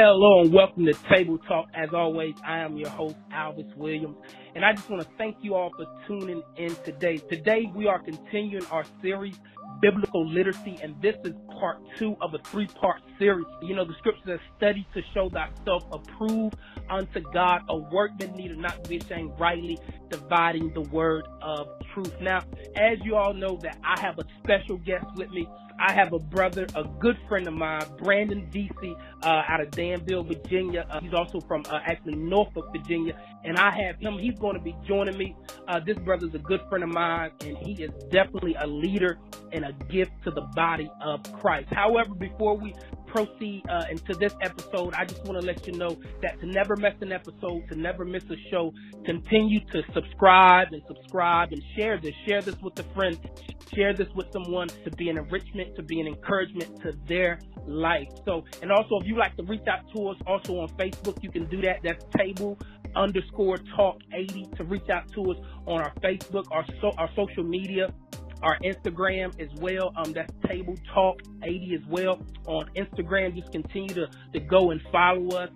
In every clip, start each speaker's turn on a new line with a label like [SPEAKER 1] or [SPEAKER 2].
[SPEAKER 1] Hello and welcome to Table Talk. As always, I am your host, Alvis Williams, and I just want to thank you all for tuning in today. Today, we are continuing our series, Biblical Literacy, and this is part two of a three part series. You know, the scripture says, study to show thyself approved unto God, a workman needed not be ashamed, rightly dividing the word of truth. Now, as you all know, that I have a special guest with me. I have a brother, a good friend of mine, Brandon Vesey, uh, out of Danville, Virginia. Uh, he's also from uh, actually Norfolk, Virginia, and I have him. He's going to be joining me. Uh, this brother's a good friend of mine, and he is definitely a leader and a gift to the body of Christ. However, before we proceed uh, into this episode, I just want to let you know that to never miss an episode, to never miss a show, continue to subscribe and subscribe and share this. Share this with a friend. Share this with someone to be an enrichment, to be an encouragement to their life. So, and also if you like to reach out to us also on Facebook, you can do that. That's table underscore talk 80 to reach out to us on our Facebook, our, so, our social media our Instagram as well. Um, that's Table Talk 80 as well on Instagram. Just continue to, to go and follow us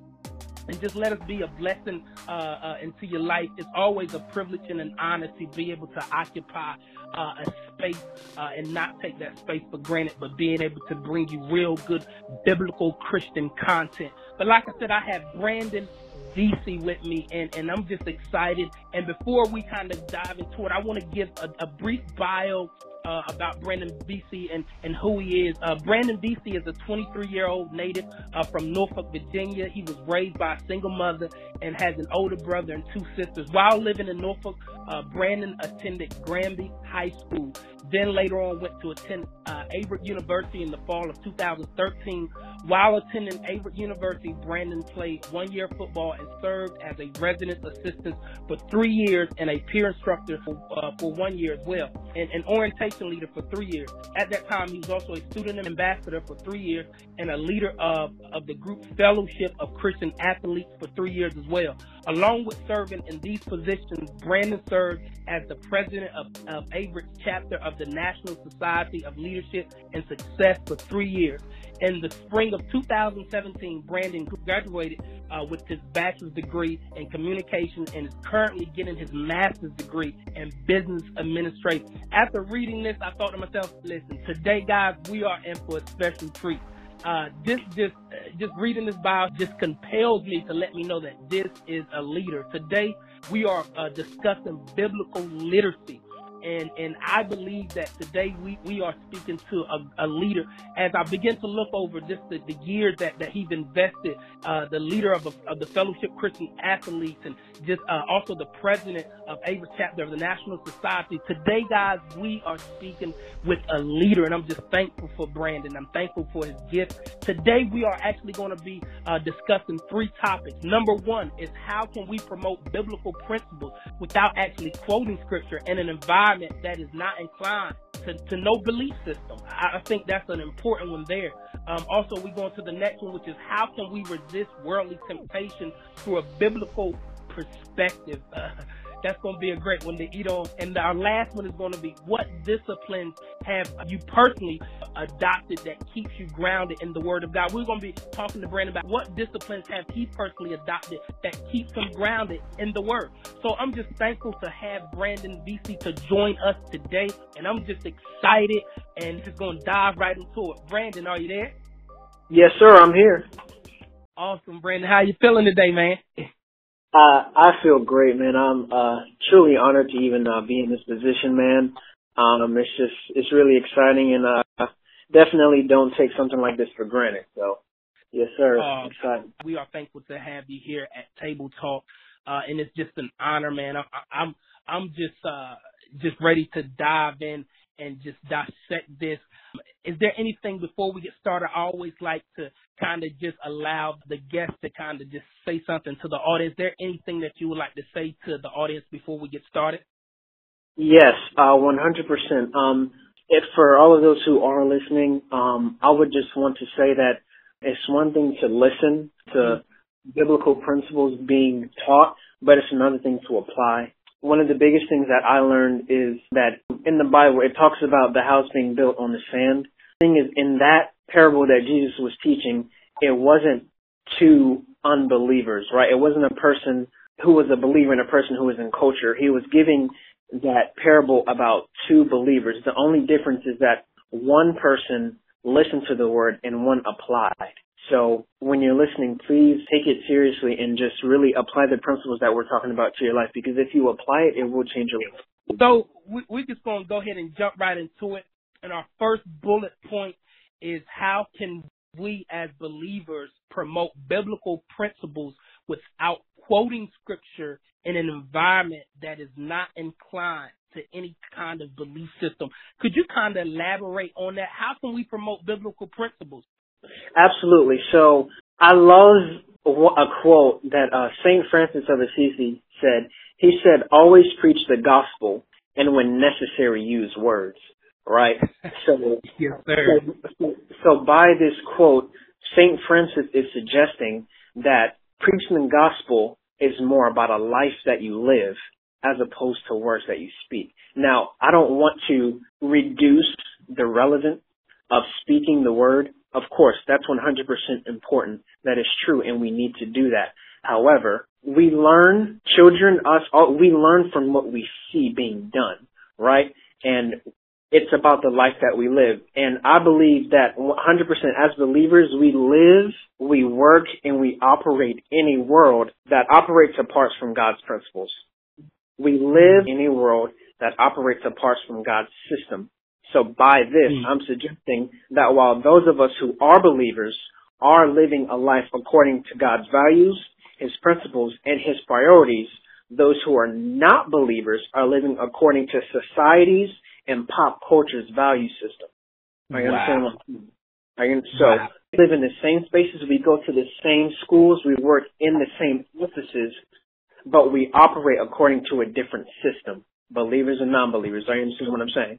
[SPEAKER 1] and just let us be a blessing uh, uh, into your life. It's always a privilege and an honor to be able to occupy uh, a space uh, and not take that space for granted, but being able to bring you real good biblical Christian content. But like I said, I have Brandon Vesey with me, and, and I'm just excited. And before we kind of dive into it, I want to give a, a brief bio uh, about Brandon Vesey and, and who he is. Uh, Brandon Vesey is a 23 year old native uh, from Norfolk, Virginia. He was raised by a single mother and has an older brother and two sisters. While living in Norfolk, uh, Brandon attended Granby High School. Then later on went to attend uh, Averett University in the fall of 2013. While attending Averett University, Brandon played one year football and served as a resident assistant for three years and a peer instructor for, uh, for one year as well, and an orientation leader for three years. At that time, he was also a student ambassador for three years and a leader of, of the group Fellowship of Christian Athletes for three years as well. Along with serving in these positions, Brandon served as the president of, of Averett's chapter of the National Society of Leadership and Success for three years. In the spring of 2017, Brandon graduated uh, with his bachelor's degree in communication and is currently getting his master's degree in business administration. After reading this, I thought to myself, listen, today, guys, we are in for a special treat uh, this just just reading this bio just compels me to let me know that this is a leader. Today we are uh, discussing biblical literacy. And and I believe that today we, we are speaking to a, a leader. As I begin to look over just the, the years that, that he's invested, uh, the leader of, a, of the Fellowship Christian Athletes, and just uh, also the president of Averett Chapter of the National Society. Today, guys, we are speaking with a leader, and I'm just thankful for Brandon. I'm thankful for his gift. Today, we are actually going to be uh, discussing three topics. Number one is how can we promote biblical principles without actually quoting scripture in an environment environment that is not inclined to, to no belief system. I, I think that's an important one there. Um, also, we go into the next one, which is how can we resist worldly temptation through a biblical perspective. Uh, that's going to be a great one to eat on. And our last one is going to be what disciplines have you personally adopted that keeps you grounded in the Word of God? We're going to be talking to Brandon about what disciplines have he personally adopted that keeps him grounded in the Word. So I'm just thankful to have Brandon Vesey to join us today, and I'm just excited and just going to dive right into it. Brandon, are you there?
[SPEAKER 2] Yes, sir. I'm here.
[SPEAKER 1] Awesome, Brandon. How you feeling today, man?
[SPEAKER 2] Uh, I feel great, man. I'm uh, truly honored to even uh, be in this position, man. Um, it's just it's really exciting, and uh, definitely don't take something like this for granted. So, yes, sir. Uh.
[SPEAKER 1] We are thankful to have you here at Table Talk, uh, and it's just an honor, man. I, I'm I'm just uh, just ready to dive in and just dissect this. Is there anything before we get started? I always like to kind of just allow the guests to kind of just say something to the audience. Is there anything that you would like to say to the audience before we get started?
[SPEAKER 2] Yes, uh, 100%. Um, if for all of those who are listening, um, I would just want to say that it's one thing to listen to mm-hmm. biblical principles being taught, but it's another thing to apply. One of the biggest things that I learned is that in the Bible, it talks about the house being built on the sand. Thing is, in that parable that Jesus was teaching, it wasn't two unbelievers, right? It wasn't a person who was a believer and a person who was in culture. He was giving that parable about two believers. The only difference is that one person listened to the word and one applied. So when you're listening, please take it seriously and just really apply the principles that we're talking about to your life because if you apply it, it will change your life.
[SPEAKER 1] So we, we're just going to go ahead and jump right into it. And our first bullet point is how can we as believers promote biblical principles without quoting scripture in an environment that is not inclined to any kind of belief system. Could you kind of elaborate on that? How can we promote biblical principles?
[SPEAKER 2] Absolutely. So I love a quote that uh, Saint Francis of Assisi said. He said, "Always preach the gospel, and when necessary, use words." Right.
[SPEAKER 1] So, yes.
[SPEAKER 2] So, so by this quote, Saint Francis is suggesting that preaching the gospel is more about a life that you live as opposed to words that you speak. Now, I don't want to reduce the relevance of speaking the word. Of course, that's 100% important. That is true, and we need to do that. However, we learn, children, us, all, we learn from what we see being done, right? And it's about the life that we live. And I believe that 100% as believers, we live, we work, and we operate in a world that operates apart from God's principles. We live in a world that operates apart from God's system. So by this, mm. I'm suggesting that while those of us who are believers are living a life according to God's values, His principles, and His priorities, those who are not believers are living according to society's and pop culture's value system. Are you wow. understand what I'm So wow. we live in the same spaces, we go to the same schools, we work in the same offices, but we operate according to a different system. Believers and non-believers. Are you understand what I'm saying?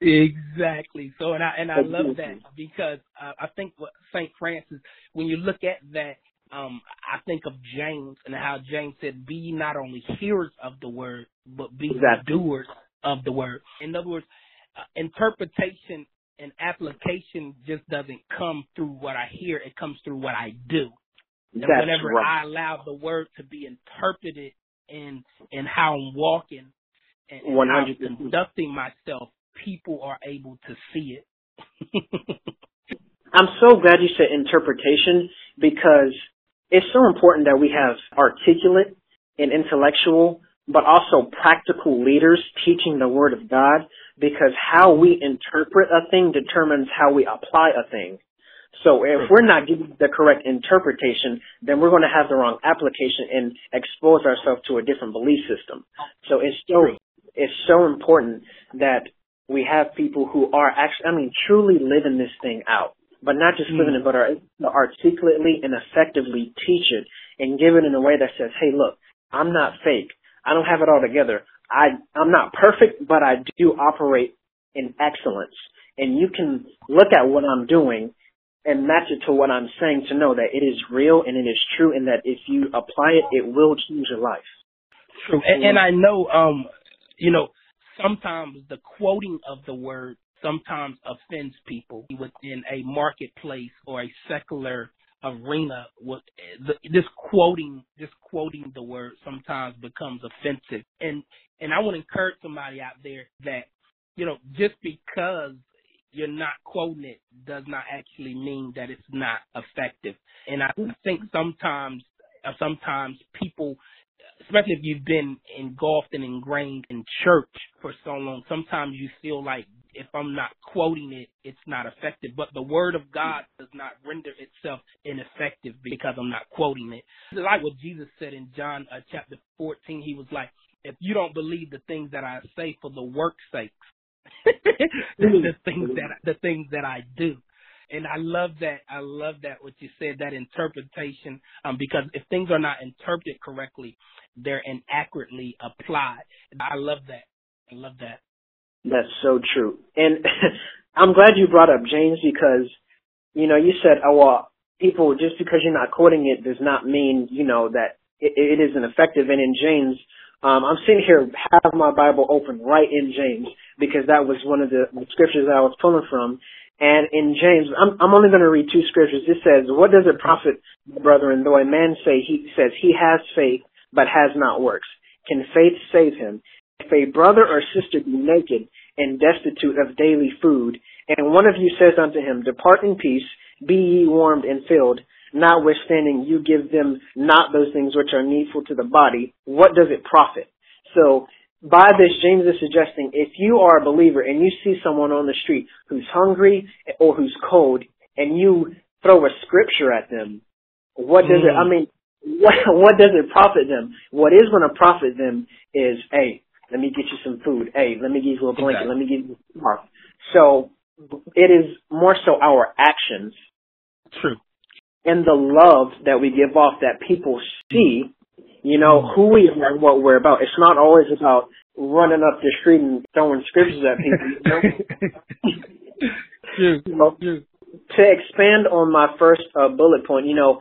[SPEAKER 1] Exactly. So, and I and I love that because uh, I think what Saint Francis, when you look at that, um, I think of James and how James said, "Be not only hearers of the word, but be exactly. doers of the word. In other words, uh, interpretation and application just doesn't come through what I hear, it comes through what I do. And
[SPEAKER 2] That's
[SPEAKER 1] whenever
[SPEAKER 2] right.
[SPEAKER 1] I allow the word to be interpreted in in how I'm walking and, and how I'm conducting myself, people are able to see it.
[SPEAKER 2] I'm so glad you said interpretation because it's so important that we have articulate and intellectual but also practical leaders teaching the Word of God because how we interpret a thing determines how we apply a thing. So if we're not giving the correct interpretation, then we're going to have the wrong application and expose ourselves to a different belief system. So it's so, it's so important that we have people who are actually, I mean, truly living this thing out. But not just living it, mm. but are articulately and effectively teach it and give it in a way that says, hey, look, I'm not fake. I don't have it all together. I I'm not perfect, but I do operate in excellence. And you can look at what I'm doing and match it to what I'm saying to know that it is real and it is true and that if you apply it, it will change your life.
[SPEAKER 1] True. And, and I know, um, you know, sometimes the quoting of the word sometimes offends people within a marketplace or a secular arena what this quoting just quoting the word sometimes becomes offensive. And and I to encourage somebody out there that you know just because you're not quoting it does not actually mean that it's not effective. And I think sometimes uh, sometimes people especially if you've been engulfed and ingrained in church for so long sometimes you feel like if I'm not quoting it, it's not effective. But the word of God does not render itself ineffective because I'm not quoting it. Like what Jesus said in John uh, chapter 14, he was like, if you don't believe the things that I say for the work's sakes, the things that the things that I do. And I love that. I love that what you said, that interpretation, um, because if things are not interpreted correctly, they're inaccurately applied. I love that. I love that.
[SPEAKER 2] That's so true. And I'm glad you brought up James because, you know, you said, oh, well, people, just because you're not quoting it does not mean, you know, that it, it isn't effective. And in James, um, I'm sitting here, have my Bible open right in James because that was one of the scriptures I was pulling from. And in James, I'm, I'm only going to read two scriptures. It says, what does it profit, brethren, though a man say, he says he has faith, but has not works? Can faith save him? If a brother or sister be naked and destitute of daily food, and one of you says unto him, depart in peace, be ye warmed and filled, notwithstanding you give them not those things which are needful to the body, what does it profit? So by this, James is suggesting if you are a believer and you see someone on the street who's hungry or who's cold and you throw a scripture at them, what does mm. it, I mean, what, what does it profit them? What is going to profit them is, hey, let me get you some food. Hey, let me give you a blanket. Exactly. Let me give you a scarf. So it is more so our actions.
[SPEAKER 1] True.
[SPEAKER 2] And the love that we give off that people see you know, who we are and what we're about. It's not always about running up the street and throwing scriptures at people. You know?
[SPEAKER 1] True.
[SPEAKER 2] you know,
[SPEAKER 1] True.
[SPEAKER 2] To expand on my first uh, bullet point, you know,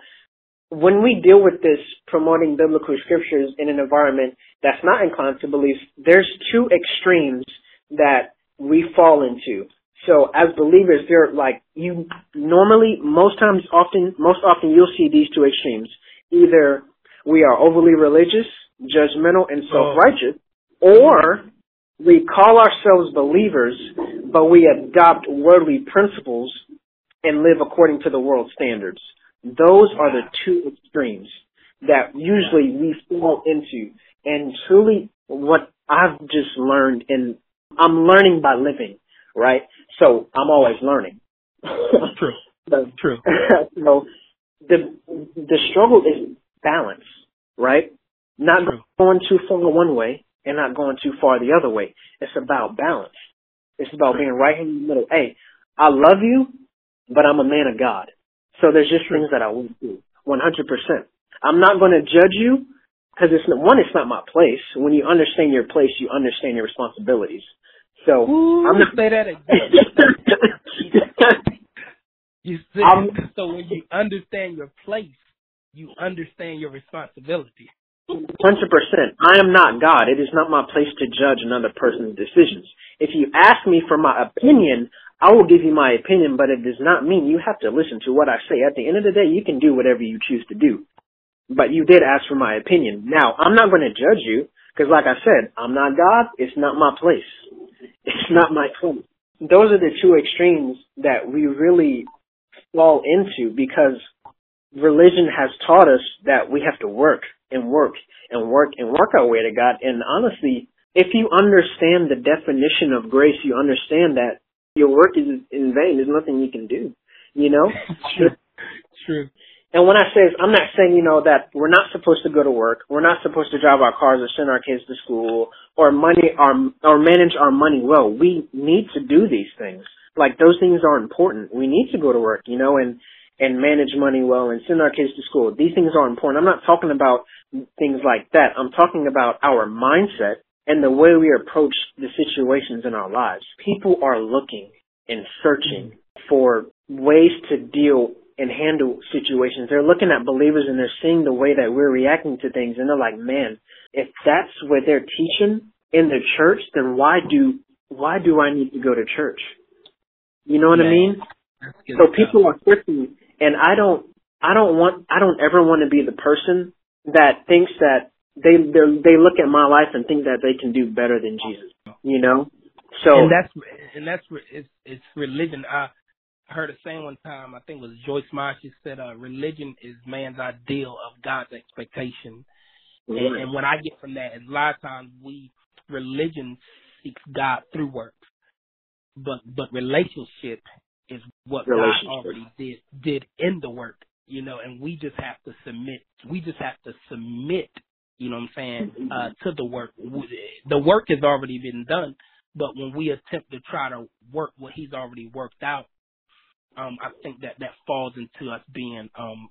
[SPEAKER 2] when we deal with this promoting biblical scriptures in an environment that's not inclined to belief, there's two extremes that we fall into. So as believers, they're like you normally, most times, often, most often, you'll see these two extremes. Either we are overly religious, judgmental, and self-righteous, or we call ourselves believers, but we adopt worldly principles and live according to the world standards. Those are the two extremes that usually we fall into. And truly what I've just learned and I'm learning by living, right? So I'm always learning.
[SPEAKER 1] True.
[SPEAKER 2] so,
[SPEAKER 1] True.
[SPEAKER 2] so the the struggle is balance, right? Not
[SPEAKER 1] True.
[SPEAKER 2] going too far one way and not going too far the other way. It's about balance. It's about being right in the middle. Hey, I love you, but I'm a man of God. So there's just things that I won't do. 100%. I'm not going to judge you because it's not, one, it's not my place. When you understand your place, you understand your responsibilities. So
[SPEAKER 1] Ooh,
[SPEAKER 2] I'm
[SPEAKER 1] not say that again. you said so when you understand your place, you understand your responsibility.
[SPEAKER 2] Hundred percent. I am not God. It is not my place to judge another person's decisions. If you ask me for my opinion, I will give you my opinion, but it does not mean you have to listen to what I say. At the end of the day, you can do whatever you choose to do. But you did ask for my opinion. Now, I'm not going to judge you, because like I said, I'm not God. It's not my place. It's not my place. Those are the two extremes that we really fall into because religion has taught us that we have to work and work and work and work our way to God. And honestly, if you understand the definition of grace, you understand that your work is in vain. There's nothing you can do. You know?
[SPEAKER 1] True. True.
[SPEAKER 2] And when I say I'm not saying, you know, that we're not supposed to go to work, we're not supposed to drive our cars or send our kids to school or money our or manage our money well. We need to do these things. Like those things are important. We need to go to work, you know, and and manage money well and send our kids to school. These things are important. I'm not talking about things like that. I'm talking about our mindset and the way we approach the situations in our lives. People are looking and searching for ways to deal and handle situations. They're looking at believers and they're seeing the way that we're reacting to things and they're like, man, if that's what they're teaching in the church, then why do, why do I need to go to church? You know what I mean? So people are searching and I don't, I don't want, I don't ever want to be the person that thinks that they they look at my life and think that they can do better than Jesus. You know. So
[SPEAKER 1] and that's and that's it's it's religion. I heard a saying one time. I think it was Joyce Meyer. She said, uh, "Religion is man's ideal of God's expectation." And, and what I get from that is a lot of times we religion seeks God through works, but but relationship is what God already did did in the work, you know, and we just have to submit. We just have to submit, you know what I'm saying, mm-hmm. uh, to the work. The work has already been done, but when we attempt to try to work what He's already worked out, um, I think that that falls into us being um,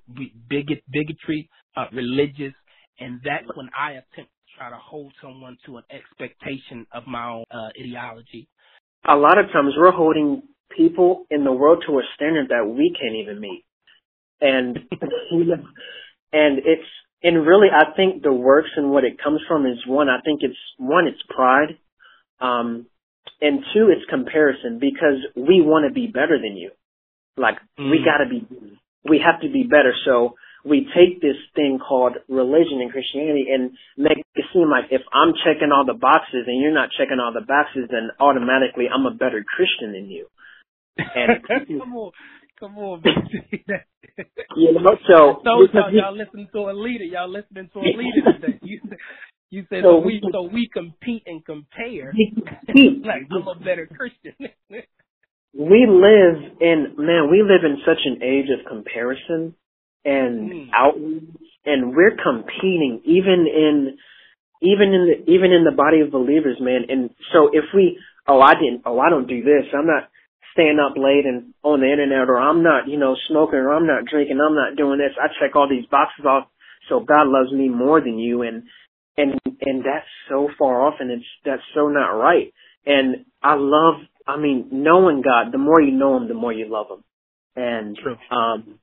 [SPEAKER 1] bigot, bigotry, uh, religious, and that's when I attempt to try to hold someone to an expectation of my own uh, ideology.
[SPEAKER 2] A lot of times we're holding people in the world to a standard that we can't even meet. And and it's and really I think the works and what it comes from is one, I think it's one, it's pride. Um and two, it's comparison because we want to be better than you. Like mm. we got to be, we have to be better. So we take this thing called religion and Christianity and make it seem like if I'm checking all the boxes and you're not checking all the boxes, then automatically I'm a better Christian than you.
[SPEAKER 1] And come on, on,
[SPEAKER 2] you know, so
[SPEAKER 1] so y'all, y'all listening to a leader. Y'all listening to a leader today. You, you said so, so we so we compete and compare. like I'm a better Christian.
[SPEAKER 2] we live in man, we live in such an age of comparison and mm. outreach, and we're competing even in even in the even in the body of believers, man. And so if we, oh, I didn't, oh, I don't do this. I'm not staying up late and on the internet, or I'm not, you know, smoking, or I'm not drinking, I'm not doing this. I check all these boxes off, so God loves me more than you, and and and that's so far off, and it's that's so not right. And I love, I mean, knowing God. The more you know Him, the more you love Him, and
[SPEAKER 1] True.
[SPEAKER 2] um,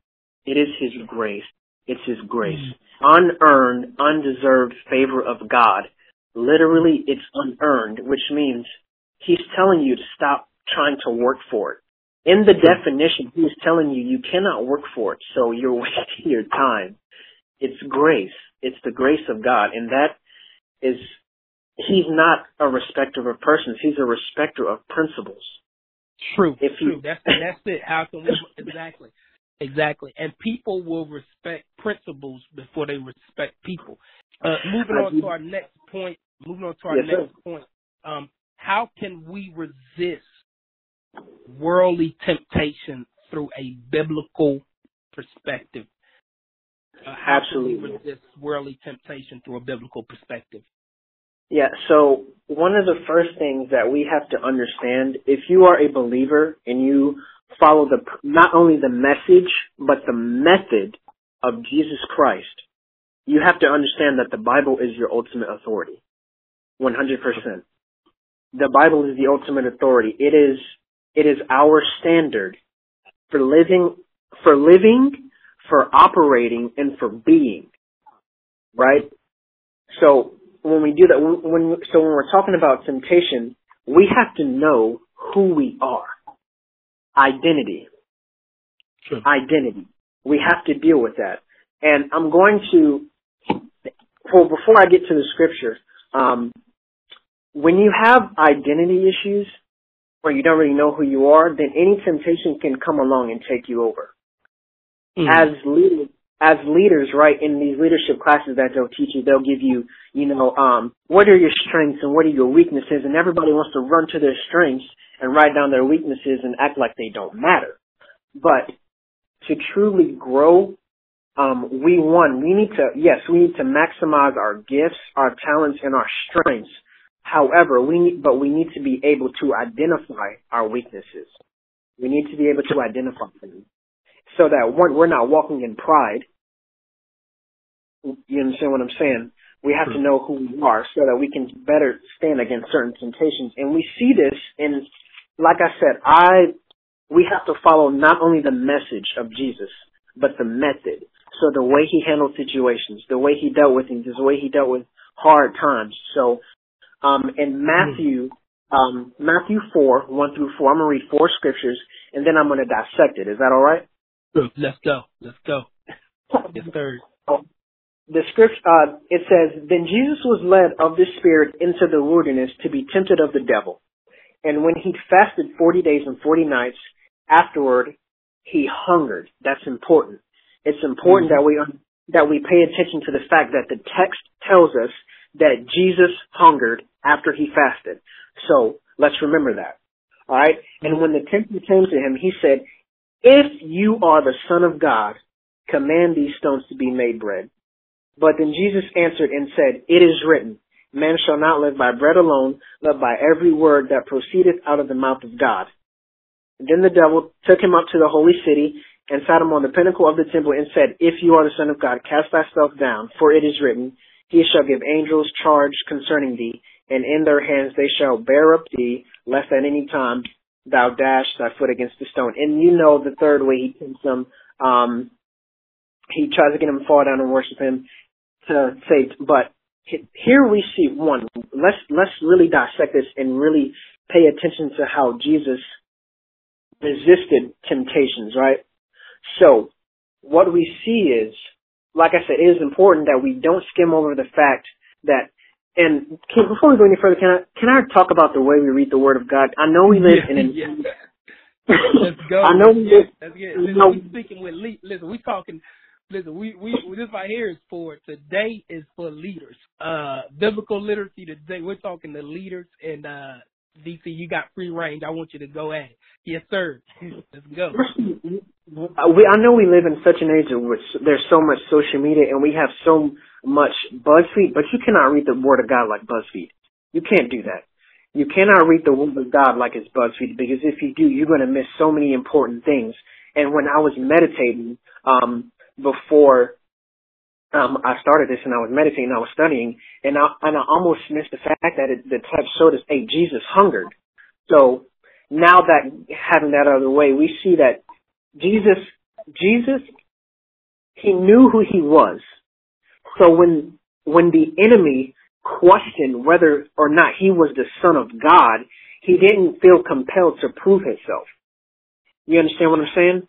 [SPEAKER 2] it is His grace. It's His grace. Mm-hmm. Unearned, undeserved favor of God. Literally, it's unearned, which means He's telling you to stop trying to work for it. In the definition, he He's telling you you cannot work for it, so you're wasting your time. It's grace. It's the grace of God, and that is He's not a respecter of persons. He's a respecter of principles.
[SPEAKER 1] True. If true. You, that's that's it. How can we exactly? Exactly. And people will respect principles before they respect people. Uh, moving on to our next point, moving on to our yes, next sir. point, um, how can we resist worldly temptation through a biblical perspective? Uh,
[SPEAKER 2] Absolutely.
[SPEAKER 1] Resist worldly temptation through a biblical perspective?
[SPEAKER 2] Yeah, so one of the first things that we have to understand, if you are a believer and you follow the not only the message but the method of Jesus Christ, you have to understand that the Bible is your ultimate authority. 100%. The Bible is the ultimate authority. It is it is our standard for living for living, for operating and for being. Right? So when we do that when so when we're talking about temptation, we have to know who we are identity.
[SPEAKER 1] Sure.
[SPEAKER 2] Identity. We have to deal with that. And I'm going to, well, before I get to the scripture, um, when you have identity issues, or you don't really know who you are, then any temptation can come along and take you over. Mm-hmm. As leaders, as leaders, right, in these leadership classes that they'll teach you, they'll give you, you know, um, what are your strengths and what are your weaknesses, and everybody wants to run to their strengths and write down their weaknesses and act like they don't matter. But to truly grow, um, we one, we need to, yes, we need to maximize our gifts, our talents, and our strengths. However, we need, but we need to be able to identify our weaknesses. We need to be able to identify them so that one, we're not walking in pride. You understand what I'm saying? We have to hmm. know who we are so that we can better stand against certain temptations. And we see this in like I said, I we have to follow not only the message of Jesus, but the method. So the way he handled situations, the way he dealt with things, the way he dealt with hard times. So um, in Matthew, um, Matthew 4, 1 through 4, I'm going to read four scriptures, and then I'm going to dissect it. Is that all right?
[SPEAKER 1] Let's go. Let's go. Yes, sir.
[SPEAKER 2] The script, uh, it says, Then Jesus was led of the Spirit into the wilderness to be tempted of the devil. And when he fasted 40 days and 40 nights, afterward, he hungered. That's important. It's important mm-hmm. that we, that we pay attention to the fact that the text tells us that Jesus hungered after he fasted. So let's remember that. Alright? And when the tempter came to him, he said, if you are the son of God, command these stones to be made bread. But then Jesus answered and said, it is written, Man shall not live by bread alone, but by every word that proceedeth out of the mouth of God. then the devil took him up to the holy city and sat him on the pinnacle of the temple and said, If you are the Son of God, cast thyself down, for it is written, He shall give angels charge concerning thee, and in their hands they shall bear up thee, lest at any time thou dash thy foot against a stone. And you know the third way he tempts him. Um, he tries to get him to fall down and worship him to say, but here we see one. Let's let's really dissect this and really pay attention to how Jesus resisted temptations, right? So what we see is, like I said, it is important that we don't skim over the fact that and can, before we go any further, can I can I talk about the way we read the Word of God? I know we live
[SPEAKER 1] yeah,
[SPEAKER 2] in an
[SPEAKER 1] yeah. Let's go.
[SPEAKER 2] I know we
[SPEAKER 1] yeah, good.
[SPEAKER 2] you
[SPEAKER 1] Listen,
[SPEAKER 2] know-
[SPEAKER 1] we speaking with le- listen, we talking listen, we, we this right here is for today is for leaders. Uh biblical literacy today. We're talking to leaders and uh DC, you got free range. I want you to go at it. Yes, sir. Let's go.
[SPEAKER 2] Uh, we, I know we live in such an age in which there's so much social media and we have so much BuzzFeed, but you cannot read the Word of God like BuzzFeed. You can't do that. You cannot read the Word of God like it's BuzzFeed because if you do, you're going to miss so many important things. And when I was meditating um, before um, I started this and I was meditating, I was studying, and I, and I almost missed the fact that it, the text showed us, hey, Jesus hungered. So now that having that out of the way, we see that Jesus, Jesus, he knew who he was. So when, when the enemy questioned whether or not he was the son of God, he didn't feel compelled to prove himself. You understand what I'm saying?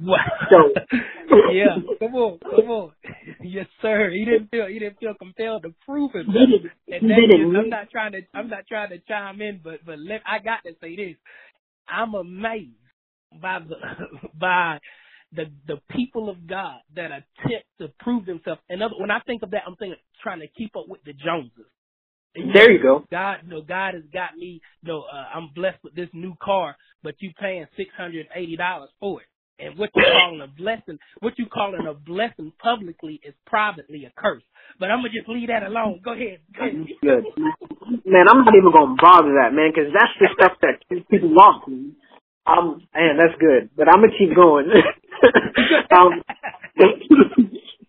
[SPEAKER 1] Wow.
[SPEAKER 2] So-
[SPEAKER 1] yeah, come on, come on. Yes, sir. He didn't feel he didn't feel compelled to prove
[SPEAKER 2] He
[SPEAKER 1] himself.
[SPEAKER 2] didn't,
[SPEAKER 1] And
[SPEAKER 2] he didn't
[SPEAKER 1] I'm not trying to I'm not trying to chime in, but but let, I got to say this. I'm amazed by the by the the people of God that attempt to prove themselves. And other, when I think of that, I'm thinking trying to keep up with the Joneses. And
[SPEAKER 2] there you go.
[SPEAKER 1] God, you know, God has got me. You know, uh, I'm blessed with this new car, but you paying six hundred eighty dollars for it. And what you calling a blessing, what you calling a blessing publicly is privately a curse. But I'm gonna just leave that alone. Go ahead. Go ahead.
[SPEAKER 2] Good. Man, I'm not even going to bother that, man, because that's the stuff that keeps people off. Um, man, that's good. But I'm going to keep going. um,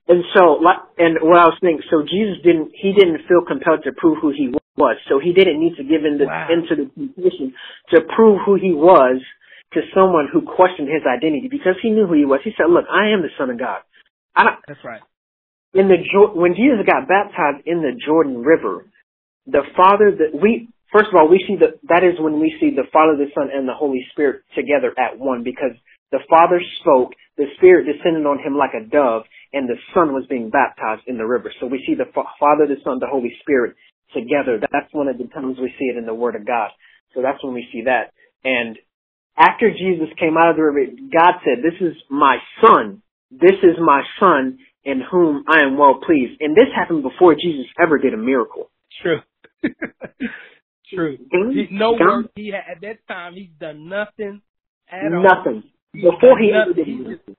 [SPEAKER 2] and so, like, and what I was thinking, so Jesus didn't, he didn't feel compelled to prove who he was. So he didn't need to give in the,
[SPEAKER 1] Wow.
[SPEAKER 2] into the temptation to prove who he was to someone who questioned his identity because he knew who he was. He said, look, I am the son of God. I don't,
[SPEAKER 1] That's right.
[SPEAKER 2] in the when Jesus got baptized in the Jordan River, the Father that we first of all we see the that is when we see the Father, the Son, and the Holy Spirit together at one because the Father spoke, the Spirit descended on him like a dove, and the Son was being baptized in the river. So we see the Father, the Son, the Holy Spirit together. That's one of the times we see it in the Word of God. So that's when we see that. And after Jesus came out of the river, God said, "This is my Son. This is my Son." in whom I am well pleased. And this happened before Jesus ever did a miracle.
[SPEAKER 1] True. True. He, no work he had at that time. He's done nothing at all.
[SPEAKER 2] Nothing. Before he ever
[SPEAKER 1] nothing.
[SPEAKER 2] did a miracle.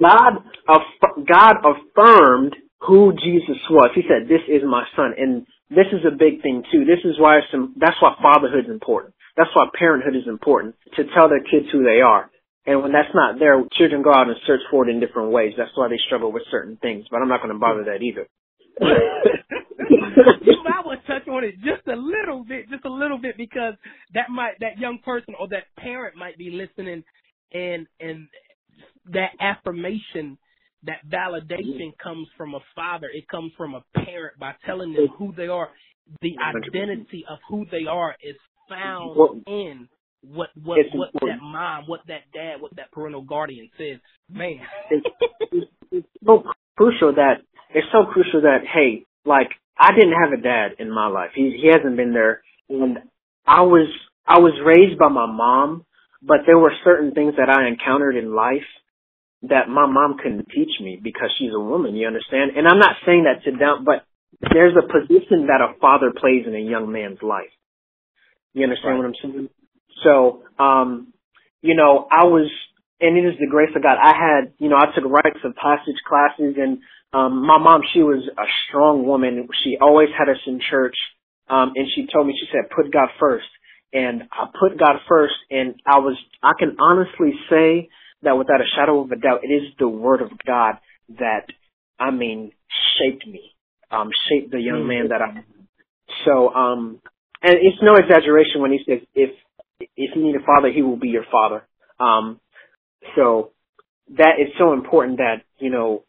[SPEAKER 2] God, aff- God affirmed who Jesus was. He said, "This is my son," and this is a big thing too. This is why some. That's why fatherhood is important. That's why parenthood is important to tell their kids who they are. And when that's not there, children go out and search for it in different ways. That's why they struggle with certain things. But I'm not going to bother that either.
[SPEAKER 1] you might want to touch on it just a little bit, just a little bit, because that might that young person or that parent might be listening, and and that affirmation, that validation comes from a father. It comes from a parent by telling them who they are. The identity of who they are is found
[SPEAKER 2] Well,
[SPEAKER 1] in what what what
[SPEAKER 2] important.
[SPEAKER 1] that mom, what that dad, what that parental guardian says. Man,
[SPEAKER 2] it's so crucial that it's so crucial that hey, like I didn't have a dad in my life. He he hasn't been there, and I was I was raised by my mom, but there were certain things that I encountered in life that my mom couldn't teach me because she's a woman. You understand? And I'm not saying that to down, but there's a position that a father plays in a young man's life. You understand what I'm saying? So, um, you know, I was, and it is the grace of God. I had, you know, I took rites of passage classes and, um, my mom, she was a strong woman. She always had us in church. Um, and she told me, she said, put God first. And I put God first and I was, I can honestly say that without a shadow of a doubt, it is the word of God that, I mean, shaped me, um, shaped the young man that I am. So, um, and it's no exaggeration when he says, if, if you need a father, he will be your father. Um, so that is so important that, you know,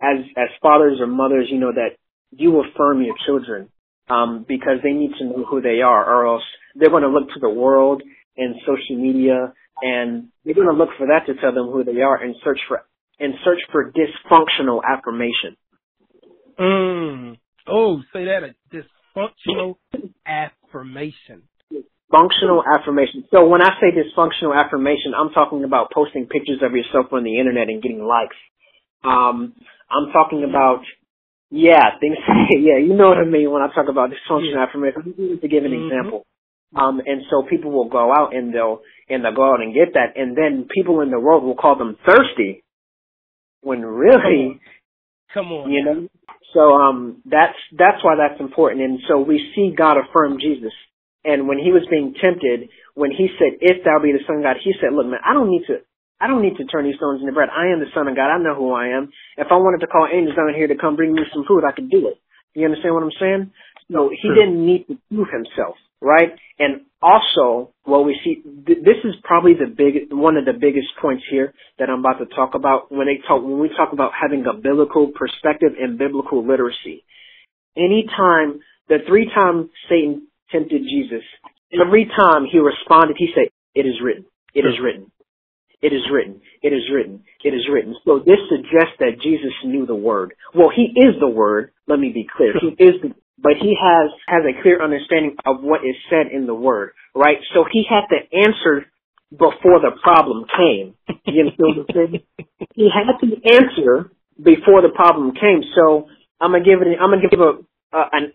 [SPEAKER 2] as, as fathers or mothers, you know, that you affirm your children. um, because they need to know who they are, or else they're going to look to the world and social media, and they're going to look for that to tell them who they are and search for and search for dysfunctional affirmation.
[SPEAKER 1] Mm. Oh, say that a dysfunctional affirmation.
[SPEAKER 2] Functional affirmation. So when I say dysfunctional affirmation, I'm talking about posting pictures of yourself on the internet and getting likes. Um, I'm talking about, yeah, things, yeah, you know what I mean when I talk about dysfunctional yeah. affirmation. To give an mm-hmm. example. Um, and so people will go out and they'll, and they'll go out and get that, and then people in the world will call them thirsty, when really,
[SPEAKER 1] come on, come on.
[SPEAKER 2] you know. So um, that's that's why that's important, and so we see God affirm Jesus and when he was being tempted, when he said, if thou be the son of God, he said, look, man, I don't need to, I don't need to turn these stones into bread. I am the son of God. I know who I am. If I wanted to call angels down here to come bring me some food, I could do it. You understand what I'm saying? So he didn't need to prove himself, right? And also, what we see, th- this is probably the big, one of the biggest points here that I'm about to talk about when they talk, when we talk about having a biblical perspective and biblical literacy. Anytime, the three times Satan tempted Jesus, every time he responded, he said, it is written. It is written. It is written. It is written. It is written. So this suggests that Jesus knew the word. Well, he is the word. Let me be clear. He is the, but he has, has a clear understanding of what is said in the word, right? So he had to answer before the problem came. You know what I'm saying? He had to answer before the problem came. So I'm gonna give it. I'm gonna give a, uh, an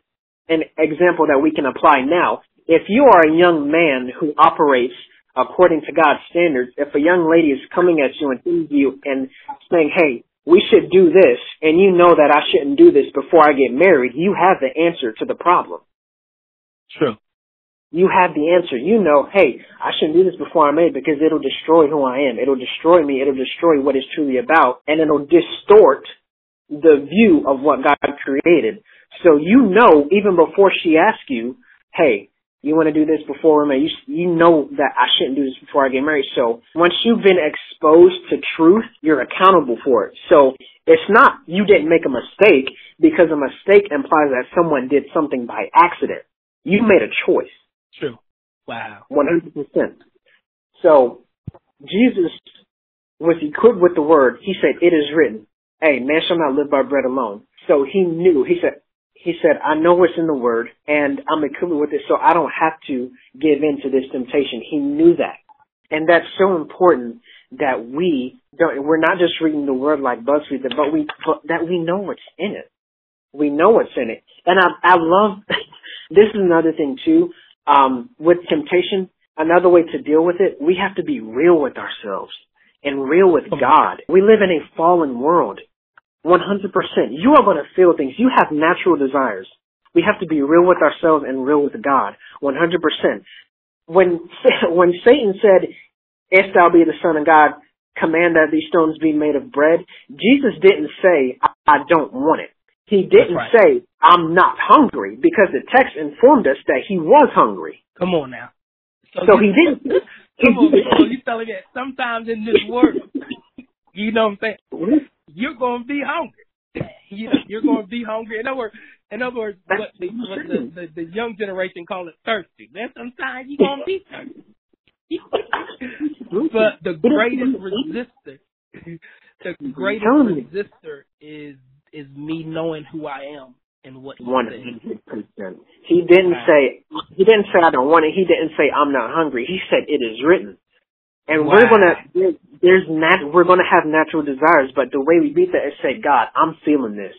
[SPEAKER 2] an example that we can apply now. If you are a young man who operates according to God's standards, if a young lady is coming at you and you and saying, hey, we should do this, and you know that I shouldn't do this before I get married, you have the answer to the problem.
[SPEAKER 1] True.
[SPEAKER 2] You have the answer. You know, hey, I shouldn't do this before I'm married because it'll destroy who I am. It'll destroy me. It'll destroy what it's truly about, and it'll distort the view of what God created. So you know, even before she asks you, hey, you want to do this before we're married, you, you know that I shouldn't do this before I get married. So once you've been exposed to truth, you're accountable for it. So it's not you didn't make a mistake because a mistake implies that someone did something by accident. You made a choice.
[SPEAKER 1] True. Wow.
[SPEAKER 2] 100%. So Jesus was equipped with the word. He said, it is written, hey, man shall not live by bread alone. So he knew, he said, he said, I know what's in the word and I'm equipped with it so I don't have to give in to this temptation. He knew that. And that's so important that we don't, we're not just reading the word like BuzzFeed, but we, but that we know what's in it. We know what's in it. And I, I love, this is another thing too, um, with temptation, another way to deal with it, we have to be real with ourselves and real with God. We live in a fallen world. 100%. You are going to feel things. You have natural desires. We have to be real with ourselves and real with God. 100%. When, when Satan said, if thou be the son of God, command that these stones be made of bread, Jesus didn't say, I don't want it. He didn't right. say, I'm not hungry, because the text informed us that he was hungry.
[SPEAKER 1] Come on now.
[SPEAKER 2] So, so he didn't.
[SPEAKER 1] Come on, so you telling me that sometimes in this world, you know what I'm saying? You're going to be hungry. you know, you're going to be hungry. In other words, in other words, what the, what the, the, the young generation call it thirsty. Then sometimes you're going to be thirsty. but the greatest resistor, the mm-hmm. greatest resistor is is me knowing who I am and what he One hundred
[SPEAKER 2] percent. He didn't say he didn't say I don't want it. He didn't say I'm not hungry. He said it is written. And wow. we're gonna there's nat we're gonna have natural desires, but the way we beat that is say, God, I'm feeling this,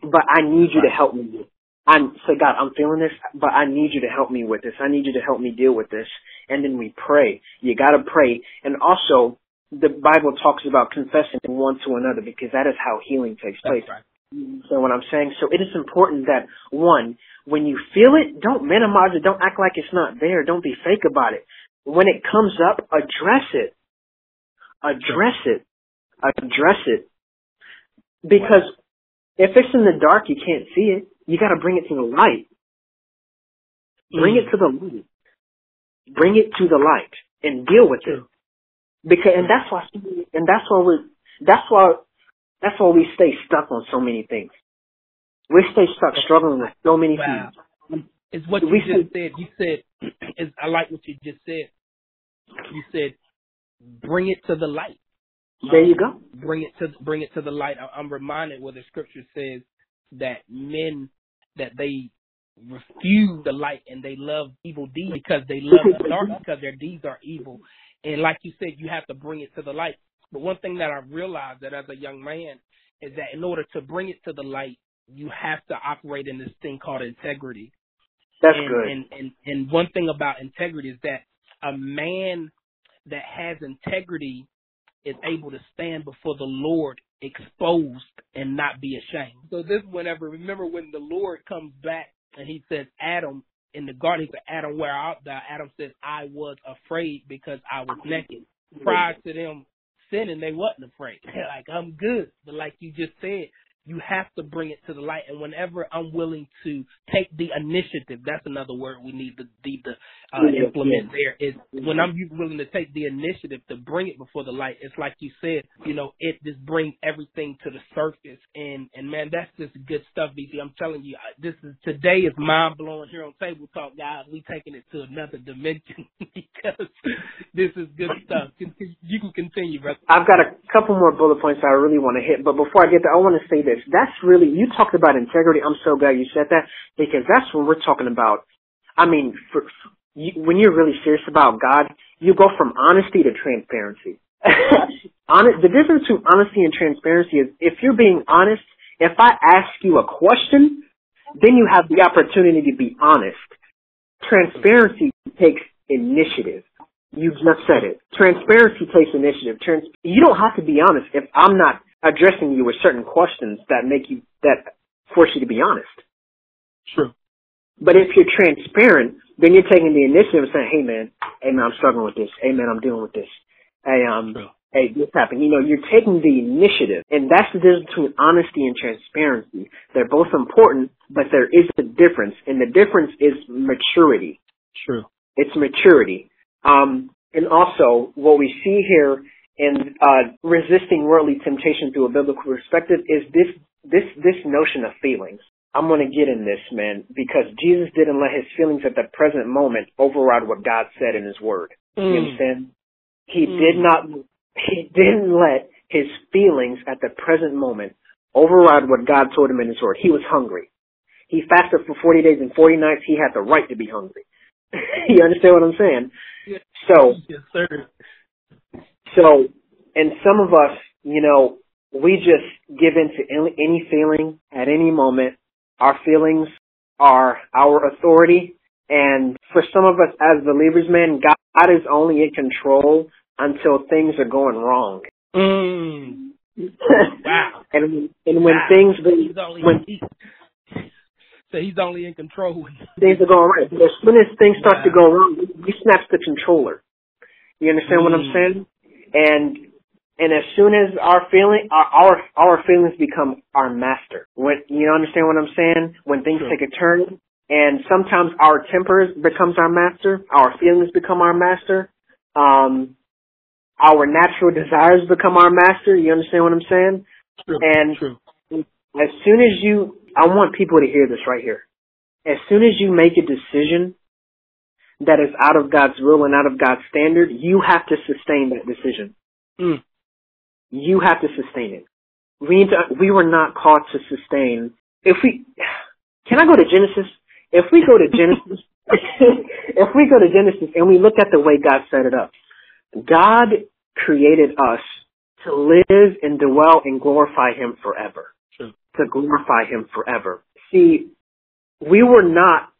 [SPEAKER 2] but I need you to help me. I'm say, God, I'm feeling this, but I need you to help me with this. I need you to help me deal with this. And then we pray. You gotta pray. And also, the Bible talks about confessing one to another because that is how healing takes place. Right. So what I'm saying, so it is important that one, when you feel it, don't minimize it. Don't act like it's not there. Don't be fake about it when it comes up, address it. Address it. Address it. Because if it's in the dark, you can't see it. You got to bring it to the light. Bring mm. it to the light. Bring it to the light and deal with it. Because and that's why and that's why we that's why that's why we stay stuck on so many things. We stay stuck struggling with so many wow. things.
[SPEAKER 1] Is what you just said. You said, is, I like what you just said. You said, bring it to the light.
[SPEAKER 2] There you go.
[SPEAKER 1] Um, bring it to bring it to the light. I'm reminded where the scripture says that men that they refuse the light and they love evil deeds because they love the dark because their deeds are evil. And like you said, you have to bring it to the light. But one thing that I realized that as a young man is that in order to bring it to the light, you have to operate in this thing called integrity.
[SPEAKER 2] That's
[SPEAKER 1] and,
[SPEAKER 2] good.
[SPEAKER 1] And, and and one thing about integrity is that a man that has integrity is able to stand before the Lord exposed and not be ashamed. So this whenever remember when the Lord comes back and he says Adam in the garden, he said Adam where art thou? Adam says I was afraid because I was naked. Prior to them sinning, they wasn't afraid. like I'm good, but like you just said, you have to bring it to the light. And whenever I'm willing to take the initiative, that's another word we need to, need to uh, yeah, implement yeah. there. Is when I'm willing to take the initiative to bring it before the light. It's like you said, you know, it just brings everything to the surface. And and man, that's just good stuff, BC. I'm telling you, this is today is mind blowing here on Table Talk, guys. We taking it to another dimension because this is good stuff. You can continue, brother.
[SPEAKER 2] I've got a couple more bullet points I really want to hit, but before I get there, I want to say this. That's really you talked about integrity. I'm so glad you said that because that's what we're talking about. I mean, for, you, when you're really serious about God, you go from honesty to transparency. Honest, the difference between honesty and transparency is if you're being honest, if I ask you a question, then you have the opportunity to be honest. Transparency takes initiative. You just said it. Transparency takes initiative. Trans- you don't have to be honest if I'm not addressing you with certain questions that make you, that force you to be honest.
[SPEAKER 1] True.
[SPEAKER 2] But if you're transparent, then you're taking the initiative and saying, hey man, hey man, I'm struggling with this. Hey man, I'm dealing with this. Hey, um, True. hey, this happened. You know, you're taking the initiative. And that's the difference between honesty and transparency. They're both important, but there is a difference. And the difference is maturity.
[SPEAKER 1] True.
[SPEAKER 2] It's maturity. Um, and also what we see here in uh, resisting worldly temptation through a biblical perspective is this this this notion of feelings. I'm going to get in this, man, because Jesus didn't let his feelings at the present moment override what God said in his word. Mm. You understand? He mm. did not he didn't let his feelings at the present moment override what God told him in his word. He was hungry. He fasted for 40 days and 40 nights. He had the right to be hungry. you understand what I'm saying? So,
[SPEAKER 1] yes, sir.
[SPEAKER 2] So, and some of us, you know, we just give in to any, any feeling at any moment. Our feelings are our authority. And for some of us as believers, man, God is only in control until things are going wrong.
[SPEAKER 1] Mm. wow.
[SPEAKER 2] and and when
[SPEAKER 1] wow.
[SPEAKER 2] things
[SPEAKER 1] only,
[SPEAKER 2] when
[SPEAKER 1] so he's only in control.
[SPEAKER 2] things are going right. But As soon as things start wow. to go wrong, he snaps the controller. You understand what I'm mm. saying? And and as soon as our feeling our, our our feelings become our master. When you understand what I'm saying? When things
[SPEAKER 1] sure.
[SPEAKER 2] take a turn and sometimes our tempers becomes our master, our feelings become our master. Um our natural desires become our master. You understand what I'm saying?
[SPEAKER 1] True.
[SPEAKER 2] And
[SPEAKER 1] True.
[SPEAKER 2] as soon as you I want people to hear this right here. As soon as you make a decision that is out of God's will and out of God's standard, you have to sustain that decision.
[SPEAKER 1] Mm.
[SPEAKER 2] You have to sustain it. We need to, we were not called to sustain. If we, can I go to Genesis? If we go to Genesis, if we go to Genesis and we look at the way God set it up, God created us to live and dwell and glorify Him forever.
[SPEAKER 1] Sure.
[SPEAKER 2] To glorify Him forever. See, we were not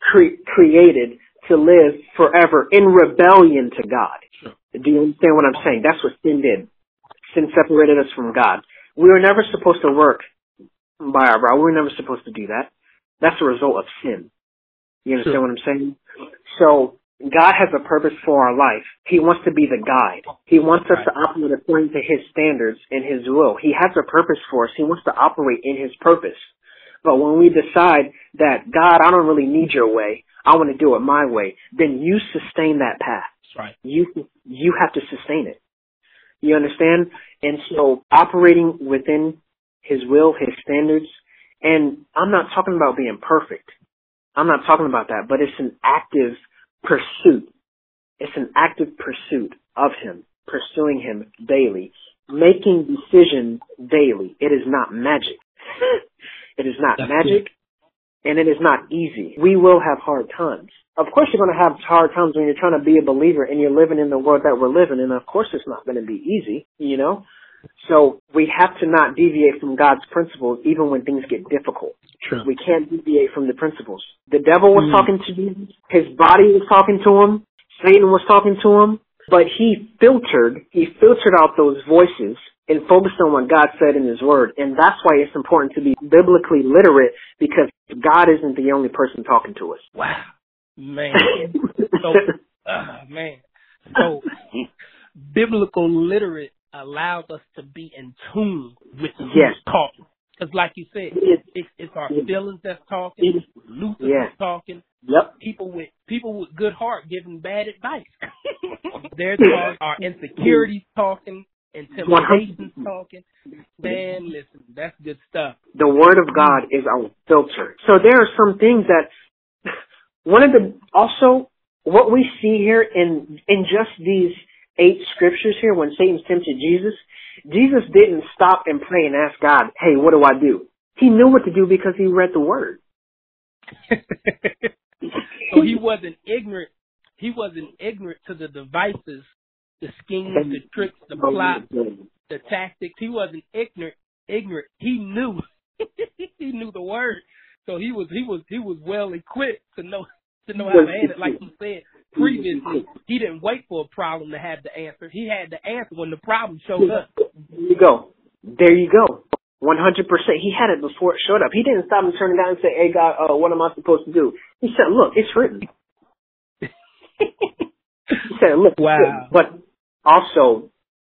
[SPEAKER 2] cre- created to live forever in rebellion to God.
[SPEAKER 1] Sure.
[SPEAKER 2] Do you understand what I'm saying? That's what sin did. Sin separated us from God. We were never supposed to work by our brow. We were never supposed to do that. That's a result of sin. You understand sure. what I'm saying? So God has a purpose for our life. He wants to be the guide. He wants us to operate according to His standards and His will. He has a purpose for us. He wants to operate in His purpose. But when we decide that God, I don't really need your way, I want to do it my way, then you sustain that path.
[SPEAKER 1] That's right.
[SPEAKER 2] You you have to sustain it. You understand? And so operating within his will, his standards, and I'm not talking about being perfect. I'm not talking about that, but it's an active pursuit. It's an active pursuit of him, pursuing him daily, making decisions daily. It is not magic. it is not That's magic. Good. And it is not easy. We will have hard times. Of course you're going to have hard times when you're trying to be a believer and you're living in the world that we're living in. And of course it's not going to be easy, you know? So we have to not deviate from God's principles even when things get difficult.
[SPEAKER 1] True.
[SPEAKER 2] We can't deviate from the principles. The devil was mm. talking to Jesus. His body was talking to him. Satan was talking to him. But he filtered, he filtered out those voices and focused on what God said in his word. And that's why it's important to be biblically literate because God isn't the only person talking to us.
[SPEAKER 1] Wow. Man. so, uh, man. So, biblical literate allows us to be in tune with who's yes. talking. Because, like you said, it, it's, it's our feelings that's talking. It's Luther yes. talking.
[SPEAKER 2] Yep.
[SPEAKER 1] People with people with good heart giving bad advice. There's our, our insecurities talking, intimidations talking. Man, listen, that's good stuff.
[SPEAKER 2] The Word of God is our filter. So there are some things that one of the also what we see here in in just these eight scriptures here when Satan tempted Jesus, Jesus didn't stop and pray and ask God, hey, what do I do? He knew what to do because he read the word.
[SPEAKER 1] so he wasn't ignorant. He wasn't ignorant to the devices, the schemes, the tricks, the plots, the tactics. He wasn't ignorant. Ignorant. He knew. he knew the word. So he was he was he was well equipped to know to know how to handle it. Like you said, previously, he didn't wait for a problem to have the answer. He had the answer when the problem showed up.
[SPEAKER 2] There you go. There you go. 100%. He had it before it showed up. He didn't stop and turn it down and say, hey, God, uh, what am I supposed to do? He said, look, it's written. he said, look.
[SPEAKER 1] Wow.
[SPEAKER 2] But also,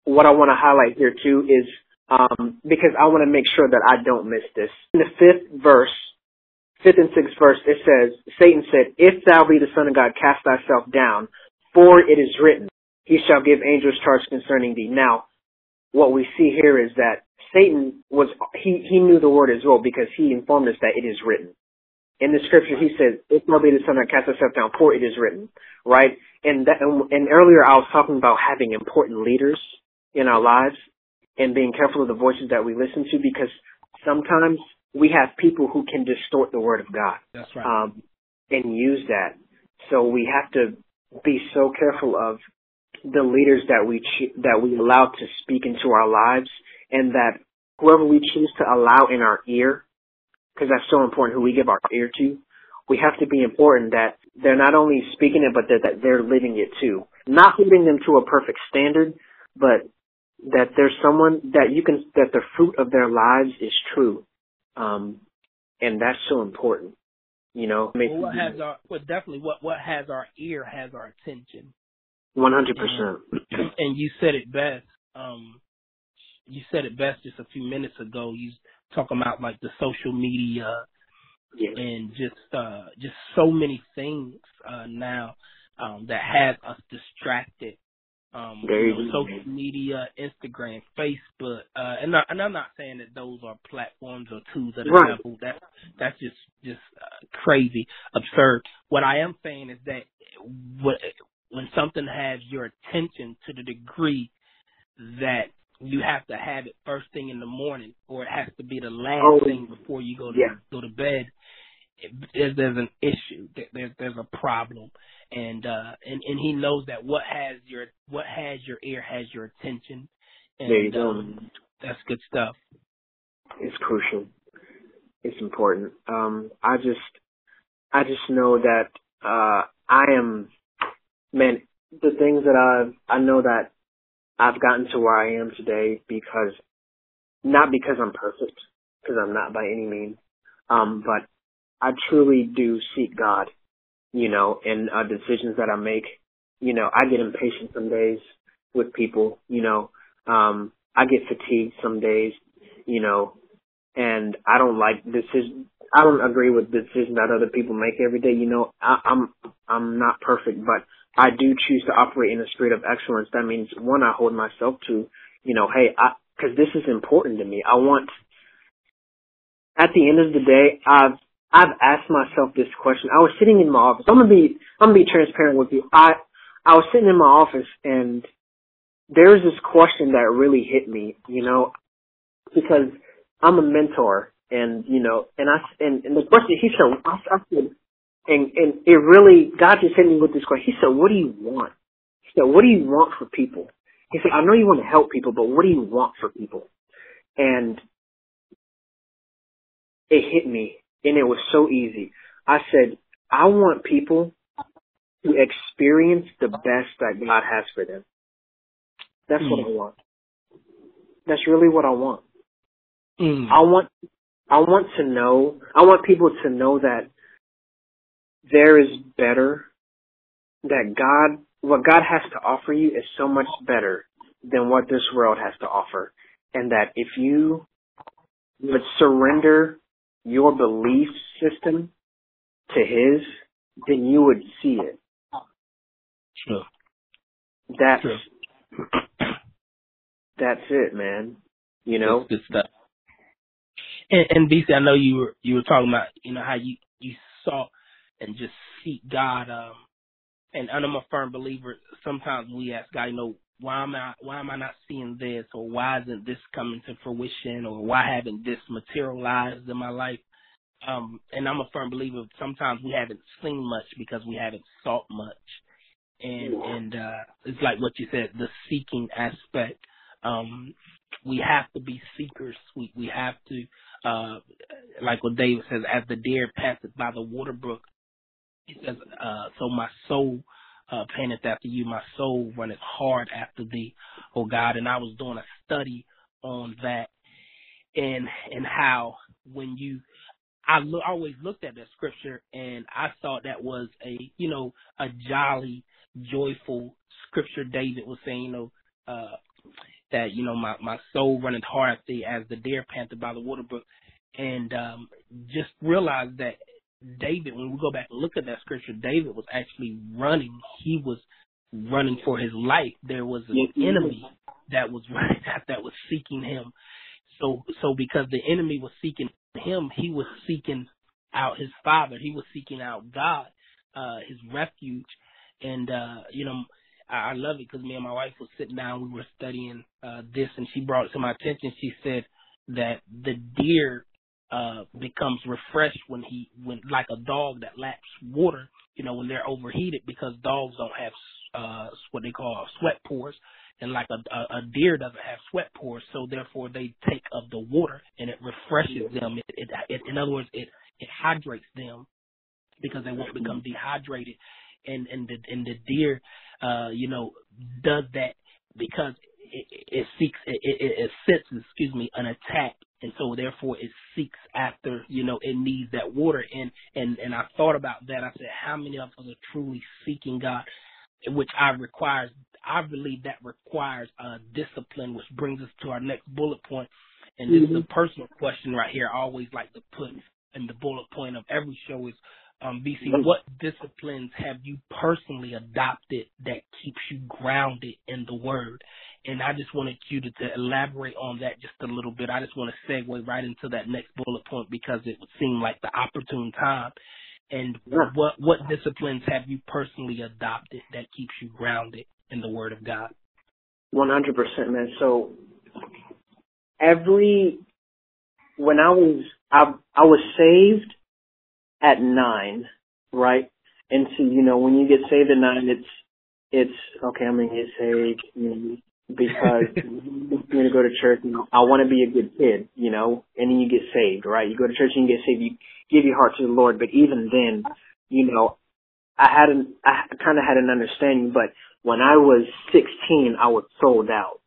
[SPEAKER 2] what I want to highlight here, too, is um, because I want to make sure that I don't miss this. In the fifth verse, fifth and sixth verse, it says, Satan said, If thou be the Son of God, cast thyself down, for it is written, He shall give angels charge concerning thee. Now, what we see here is that Satan was, he, he knew the word as well because he informed us that it is written. In the scripture, he says, If thou be the Son of God, cast thyself down, for it is written, right? And that, and, and earlier I was talking about having important leaders in our lives and being careful of the voices that we listen to because sometimes we have people who can distort the word of God.
[SPEAKER 1] That's right.
[SPEAKER 2] Um, and use that. So we have to be so careful of the leaders that we cho- that we allow to speak into our lives, and that whoever we choose to allow in our ear, because that's so important, who we give our ear to, we have to be important that they're not only speaking it, but that, that they're living it too. Not holding them to a perfect standard, but that there's someone that you can that the fruit of their lives is true um, and that's so important. You know,
[SPEAKER 1] well, what has our well definitely what what has our ear has our attention.
[SPEAKER 2] One hundred percent.
[SPEAKER 1] And you said it best. Um, you said it best just a few minutes ago. You talking about like the social media and just uh just so many things uh now um that have us distracted um, you know, social media, Instagram, Facebook, uh, and, I, and I'm not saying that those are platforms or tools of the right. devil. That that's just just uh, crazy, absurd. What I am saying is that what, when something has your attention to the degree that you have to have it first thing in the morning, or it has to be the last oh, thing before you go to
[SPEAKER 2] yeah.
[SPEAKER 1] go to bed. There's, there's an issue. There's there's a problem, and uh and and he knows that what has your what has your ear has your attention and
[SPEAKER 2] there you go.
[SPEAKER 1] Um, that's good stuff
[SPEAKER 2] it's crucial it's important um i just i just know that uh i am man the things that i've i know that i've gotten to where i am today because not because i'm perfect because i'm not by any means um but i truly do seek god you know, and uh, decisions that I make. You know, I get impatient some days with people, you know, um, I get fatigued some days, you know, and I don't like decisions. I don't agree with decisions that other people make every day. You know, I, I'm I'm not perfect, but I do choose to operate in a spirit of excellence. That means one, I hold myself to, you know, hey, I because this is important to me. I want. At the end of the day, I've I've asked myself this question. I was sitting in my office. I'm gonna be I'm gonna be transparent with you. I I was sitting in my office and there was this question that really hit me, you know, because I'm a mentor and you know, and I and, and the question he said, I, I said, and and it really God just hit me with this question. He said, "What do you want?" He said, "What do you want for people?" He said, "I know you want to help people, but what do you want for people?" And it hit me, and it was so easy. I said, "I want people to experience the best that God has for them." That's mm. what I want. That's really what I want. Mm. I want I want to know I want people to know that there is better that God what God has to offer you is so much better than what this world has to offer. And that if you would surrender your belief system to his, then you would see it.
[SPEAKER 1] Sure.
[SPEAKER 2] That's that's it, man. You know.
[SPEAKER 1] That's good stuff. And, and BC, I know you were you were talking about you know how you you sought and just seek God. Um, and I'm a firm believer. Sometimes we ask God, you know, why am I why am I not seeing this, or why isn't this coming to fruition, or why haven't this materialized in my life? Um, and I'm a firm believer. Sometimes we haven't seen much because we haven't sought much, and and uh, it's like what you said, the seeking aspect. Um, we have to be seekers. We we have to, uh, like what David says, as the deer passeth by the water brook, he says, uh, so my soul uh, panteth after you, my soul runneth hard after thee, oh God. And I was doing a study on that and and how when you I lo- always looked at that scripture and I thought that was a you know a jolly, joyful scripture. David was saying, you know, uh, that you know my my soul runneth hard after thee as the deer panteth by the water brook, and um, just realize that David, when we go back and look at that scripture, David was actually running. He was running for his life. There was an enemy that was running that was seeking him. So so because the enemy was seeking him, he was seeking out his father. He was seeking out God, uh, his refuge. And uh, you know, I, I love it because me and my wife was sitting down, we were studying uh this and she brought it to my attention. She said that the deer uh becomes refreshed when he when like a dog that laps water you know when they're overheated because dogs don't have uh what they call sweat pores. And like a, a a deer doesn't have sweat pores so therefore they take of the water and it refreshes them. It, it, it in other words it it hydrates them because they won't become dehydrated. And and the and the deer uh you know does that because it, it seeks it, it, it senses excuse me an attack and so therefore it seeks after you know it needs that water and and and I thought about that I said how many of us are truly seeking God which I requires I believe that requires a discipline which brings us to our next bullet point. and mm-hmm. this is a mm-hmm. personal question right here I always like to put in the bullet point of every show is um, BC, what disciplines have you personally adopted that keeps you grounded in the Word? And I just wanted you to, to elaborate on that just a little bit. I just want to segue right into that next bullet point because it would seem like the opportune time. And what what disciplines have you personally adopted that keeps you grounded in the Word of God?
[SPEAKER 2] One hundred percent, man. So every when I was I I was saved at nine, right? And so you know when you get saved at nine, it's it's okay. I'm gonna get saved. You know, because you're going to go to church. You know, I want to be a good kid, you know, and then you get saved, right? You go to church and you get saved. You give your heart to the Lord, but even then, you know, I had an, I kind of had an understanding, but when I was 16, I was sold out.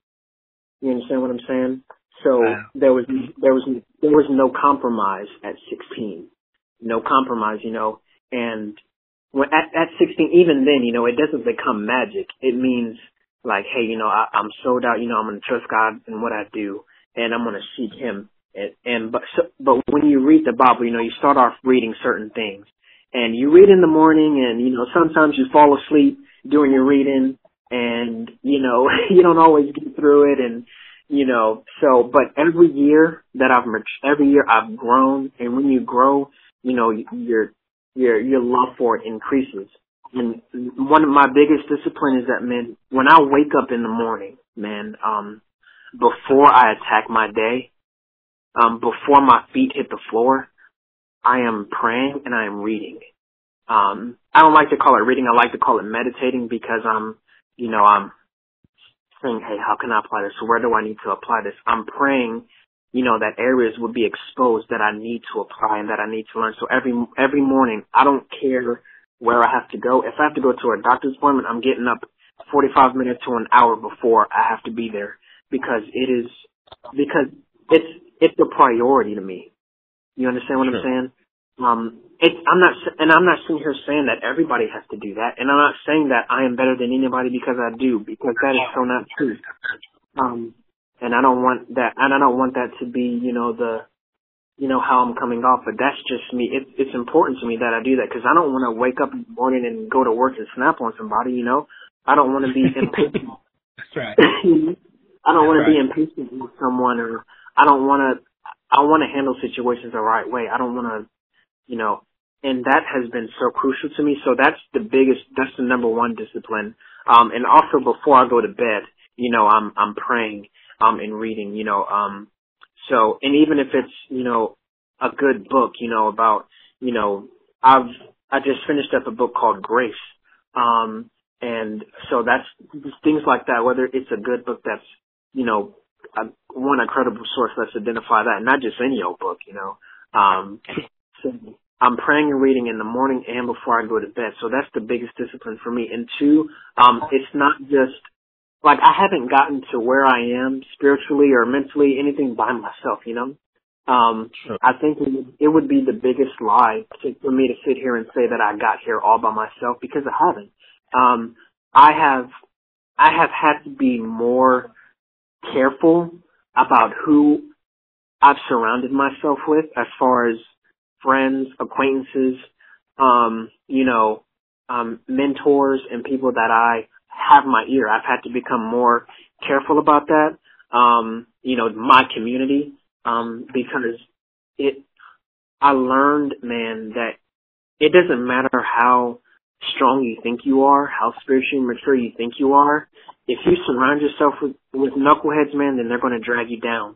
[SPEAKER 2] You understand what I'm saying? So wow. there was, there was, there was no compromise at 16. No compromise, you know, and when at, at 16, even then, you know, it doesn't become magic. It means like, hey, you know, I, I'm sold out. You know, I'm going to trust God in what I do, and I'm going to seek Him. And, and but so, but when you read the Bible, you know, you start off reading certain things, and you read in the morning, and you know, sometimes you fall asleep during your reading, and you know, you don't always get through it, and you know, so but every year that I've every year I've grown, and when you grow, you know, your your your love for it increases. And one of my biggest discipline is that man, when I wake up in the morning, man, um, before I attack my day, um, before my feet hit the floor, I am praying and I am reading. Um, I don't like to call it reading. I like to call it meditating because I'm, you know, I'm saying, hey, how can I apply this? Where do I need to apply this? I'm praying, you know, that areas would be exposed that I need to apply and that I need to learn. So every every morning, I don't care where I have to go. If I have to go to a doctor's appointment, I'm getting up 45 minutes to an hour before I have to be there because it is because it's it's a priority to me. You understand what sure. I'm saying? Um, it's I'm not and I'm not sitting here saying that everybody has to do that, and I'm not saying that I am better than anybody because I do, because that is so not true. Um, and I don't want that, and I don't want that to be, you know, the, you know, how I'm coming off. But that's just me. It's it's important to me that I do that because I don't want to wake up in the morning and go to work and snap on somebody. You know, I don't want to be impatient.
[SPEAKER 1] that's right.
[SPEAKER 2] I don't want to be impatient with someone, or I don't want to. I want to handle situations the right way. I don't want to, you know, and that has been so crucial to me. So that's the biggest, that's the number one discipline. Um, and also before I go to bed, you know, I'm, I'm praying, um, and reading, you know, um, so, and even if it's, you know, a good book, you know, about, you know, I've, I just finished up a book called Grace. Um, and so that's things like that, whether it's a good book that's, you know, a, one a credible source, let's identify that, not just any old book, you know. Um, so I'm praying and reading in the morning and before I go to bed. So that's the biggest discipline for me. And two, um, it's not just like I haven't gotten to where I am spiritually or mentally anything by myself, you know. Um, sure. I think it would, it would be the biggest lie to, for me to sit here and say that I got here all by myself because I haven't. Um, I have, I have had to be more careful about who I've surrounded myself with as far as friends, acquaintances, um, you know, um, mentors and people that I have my ear. I've had to become more careful about that. Um, you know, my community, um, because it, I learned, man, that it doesn't matter how strong you think you are, how spiritually mature you think you are. If you surround yourself with, with knuckleheads, man, then they're going to drag you down.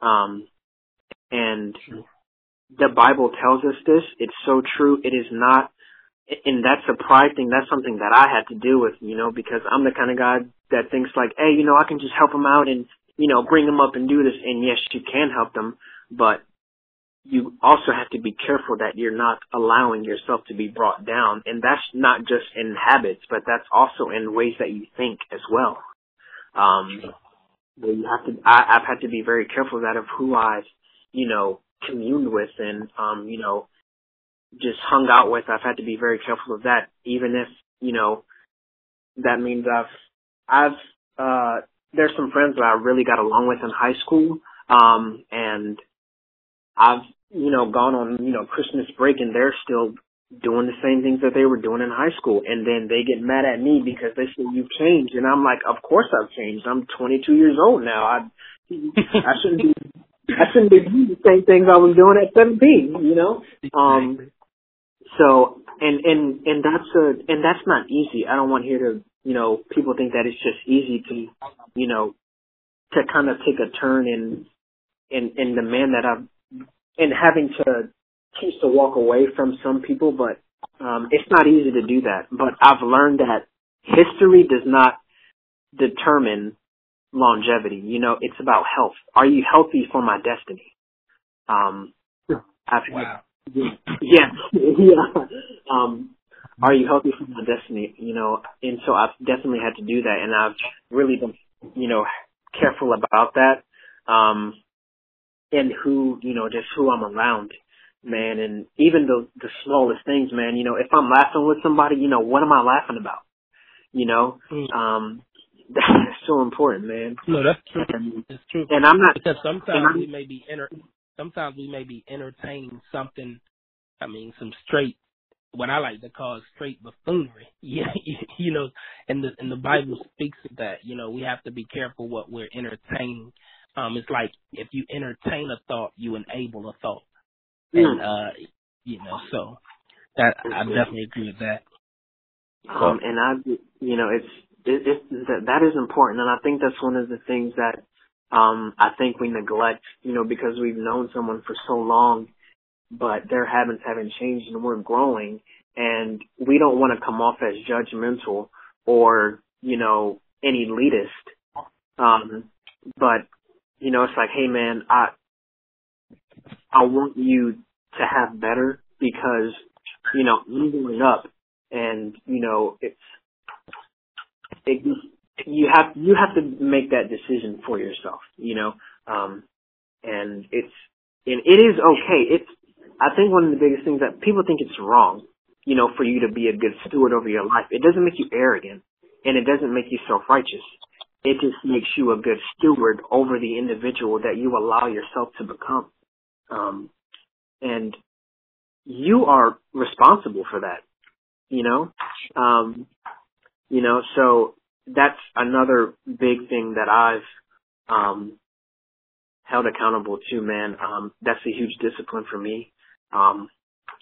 [SPEAKER 2] Um, and the Bible tells us this. It's so true. It is not, and that's a pride thing. That's something that I had to deal with, you know, because I'm the kind of guy that thinks like, hey, you know, I can just help them out and, you know, bring them up and do this. And yes, you can help them, but you also have to be careful that you're not allowing yourself to be brought down. And that's not just in habits, but that's also in ways that you think as well. Um, you have to, I, I've had to be very careful that of who I've, you know, communed with and um, you know, just hung out with. I've had to be very careful of that, even if, you know, that means I've I've uh there's some friends that I really got along with in high school. Um and I've, you know, gone on, you know, Christmas break and they're still doing the same things that they were doing in high school and then they get mad at me because they say you've changed and I'm like, Of course I've changed. I'm twenty two years old now. I I shouldn't be I shouldn't be doing the same things I was doing at 17, you know? Um, so, and, and, and that's a, and that's not easy. I don't want here to, you know, people think that it's just easy to, you know, to kind of take a turn in, in, in the man that I've, and having to choose to walk away from some people, but, um, it's not easy to do that. But I've learned that history does not determine longevity. You know, it's about health. Are you healthy for my destiny? Um,
[SPEAKER 1] I've, wow.
[SPEAKER 2] Yeah, yeah. Um, are you healthy for my destiny? You know, and so I've definitely had to do that, and I've really been, you know, careful about that. Um, and who, you know, just who I'm around, man, and even the the smallest things, man. You know, if I'm laughing with somebody, you know, what am I laughing about? You know, mm. um, that's so important, man.
[SPEAKER 1] No, that's true. And, it's true.
[SPEAKER 2] And I'm not
[SPEAKER 1] because sometimes we may be enter. Sometimes we may be entertaining something. I mean, some straight, what I like to call straight buffoonery. Yeah, you know, and the and the Bible speaks of that. You know, we have to be careful what we're entertaining. Um, it's like if you entertain a thought, you enable a thought, mm. and uh, You know, so that I definitely agree with that.
[SPEAKER 2] Um, and I, you know, it's it, it that that is important, and I think that's one of the things that um I think we neglect, you know, because we've known someone for so long, but their habits haven't changed, and we're growing, and we don't want to come off as judgmental or you know an elitist. Um, but you know, it's like, hey man, I I want you to have better because you know I'm going up, and you know it's it you have you have to make that decision for yourself, you know, um, and it's and it is okay. It's I think one of the biggest things that people think it's wrong, you know, for you to be a good steward over your life. It doesn't make you arrogant, and it doesn't make you self righteous. It just makes you a good steward over the individual that you allow yourself to become. Um, and you are responsible for that, you know? Um, you know, so that's another big thing that I've, um, held accountable to, man. Um, that's a huge discipline for me. Um,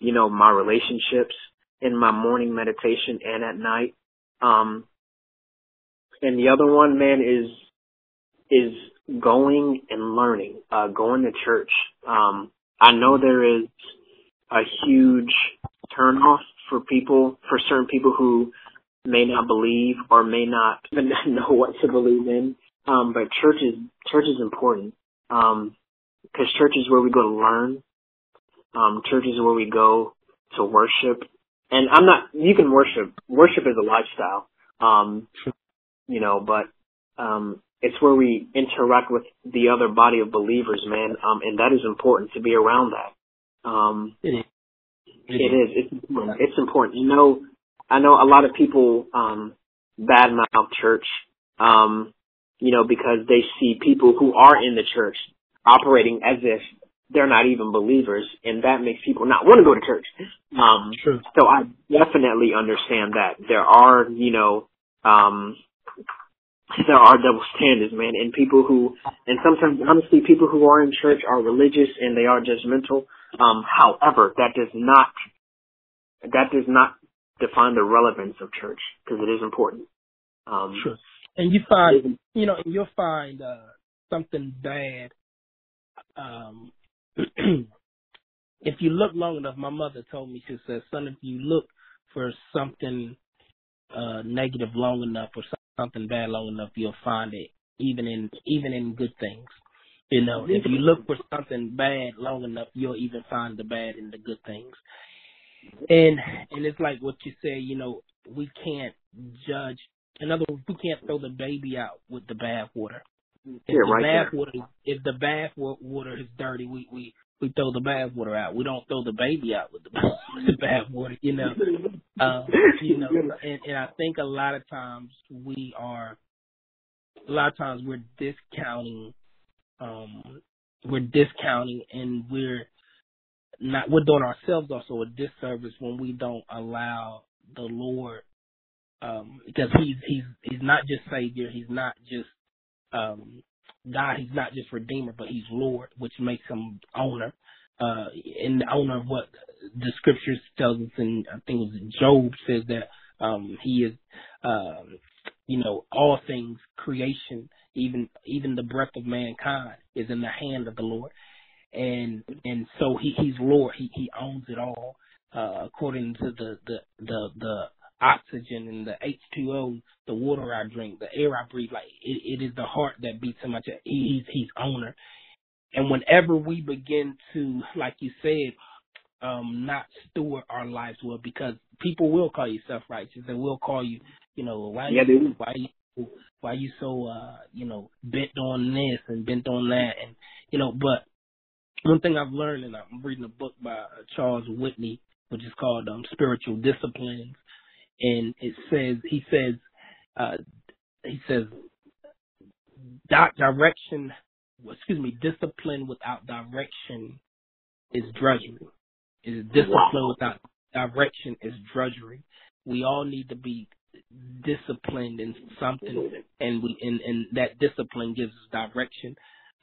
[SPEAKER 2] you know, my relationships in my morning meditation and at night. Um, and the other one, man, is is going and learning, uh, going to church. Um, I know there is a huge turnoff for people, for certain people who may not believe or may not even know what to believe in. Um, but church is church is important because um, church is where we go to learn. Um, church is where we go to worship. And I'm not. You can worship. Worship is a lifestyle. Um, you know, but um, it's where we interact with the other body of believers, man. Um, and that is important to be around that. Um, it is. It, is. It's important. It's important. You know, I know a lot of people um, badmouth church, um, you know, because they see people who are in the church operating as if they're not even believers, and that makes people not want to go to church. Um, True. So I definitely understand that there are, you know, um, there are double standards, man, and people who, and sometimes honestly, people who are in church are religious and they are judgmental. Um, however, that does not, that does not define the relevance of church because it is important. Um,
[SPEAKER 1] sure. And you find, you know, you'll find uh, something bad. Um, if you look long enough, my mother told me she said, "Son, if you look for something uh, negative long enough or something bad long enough, you'll find it even in even in good things. You know, if you look for something bad long enough, you'll even find the bad in the good things. And and it's like what you say, you know, we can't judge. In other words, we can't throw the baby out with the bath water. If
[SPEAKER 2] yeah,
[SPEAKER 1] the
[SPEAKER 2] right
[SPEAKER 1] bath water, if the bath water is dirty, we we we throw the bath water out. We don't throw the baby out with the with the bath water, you know. Um, you know, and, and I think a lot of times we are, a lot of times we're discounting, um, we're discounting, and we're not we're doing ourselves also a disservice when we don't allow the Lord, um, because he's he's he's not just Savior, he's not just um God, he's not just Redeemer, but he's Lord, which makes him owner. Uh, and the owner of what the scriptures tells us, and I think it was Job says that um, he is, uh, you know, all things creation, even even the breath of mankind is in the hand of the Lord, and and so he he's Lord, he he owns it all, uh, according to the the the the oxygen and the H2O, the water I drink, the air I breathe. Like it, it is the heart that beats him. Much. He's he's owner. And whenever we begin to, like you said, um, not steward our lives well, because people will call you self righteous and will call you, you know, why yeah, you, why you why you so uh, you know, bent on this and bent on that and you know, but one thing I've learned and I'm reading a book by uh, Charles Whitney, which is called um, Spiritual Disciplines. And it says he says uh, he says direction excuse me discipline without direction is drudgery. Is discipline without direction is drudgery. We all need to be disciplined in something and we and, and that discipline gives us direction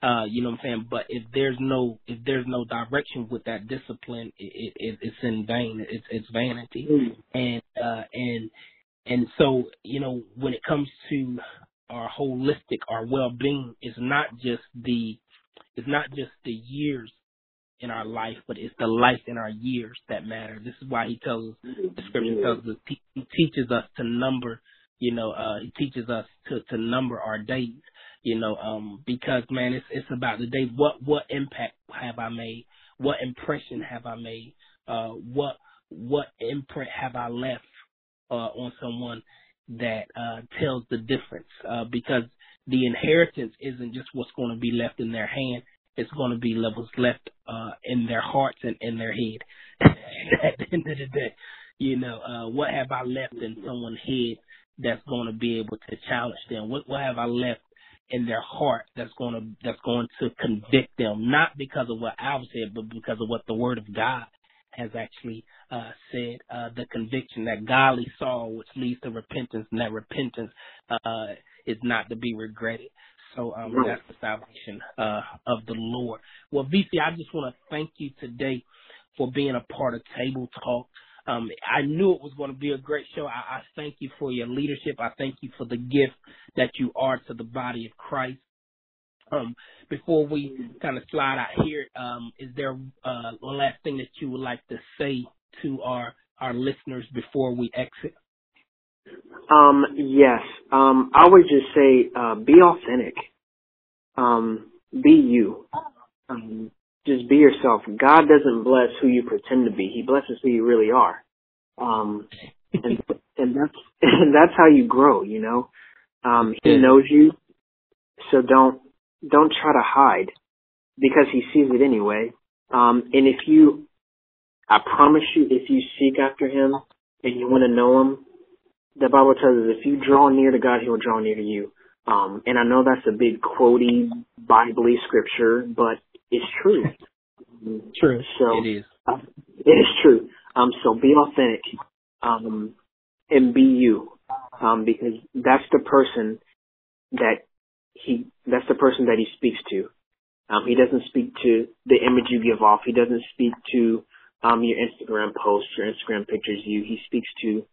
[SPEAKER 1] Uh, you know what I'm saying? But if there's no if there's no direction with that discipline, it, it it's in vain. It's it's vanity. Mm. And uh and and so you know when it comes to our holistic, our well being is not just the it's not just the years in our life, but it's the life in our years that matter. This is why he tells us, the scripture tells us, he teaches us to number, you know, uh, he teaches us to, to number our days, you know, um, because man, it's, it's about the day. What, what impact have I made? What impression have I made? Uh, what, what imprint have I left, uh, on someone that, uh, tells the difference? Uh, because the inheritance isn't just what's going to be left in their hand it's going to be levels left uh, in their hearts and in their head. At the end of the day, you know, uh, what have I left in someone's head that's going to be able to challenge them? What what have I left in their heart that's going to that's going to convict them, not because of what Al said, but because of what the Word of God has actually uh, said. Uh, the conviction that godly sorrow, which leads to repentance, and that repentance uh, is not to be regretted. So um, that's the salvation uh, of the Lord. Well, Veasey, I just want to thank you today for being a part of Table Talk. Um, I knew it was going to be a great show. I, I thank you for your leadership. I thank you for the gift that you are to the body of Christ. Um, before we kind of slide out here, um, is there uh, one last thing that you would like to say to our our listeners before we exit?
[SPEAKER 2] Um, yes. Um, I would just say, uh, be authentic. Um, be you. Um, just be yourself. God doesn't bless who you pretend to be. He blesses who you really are. Um, and, and that's, and that's how you grow, you know? Um, he knows you. So don't, don't try to hide because he sees it anyway. Um, and if you, I promise you, if you seek after him and you want to know him, the Bible tells us if you draw near to God, He will draw near to you. Um, and I know that's a big quotey Bible scripture, but it's true.
[SPEAKER 1] true.
[SPEAKER 2] So
[SPEAKER 1] it is.
[SPEAKER 2] Uh, it is true. Um, so be authentic, um, and be you, um, because that's the person that he, that's the person that he speaks to. Um, he doesn't speak to the image you give off. He doesn't speak to, um, your Instagram posts, your Instagram pictures. You, he speaks to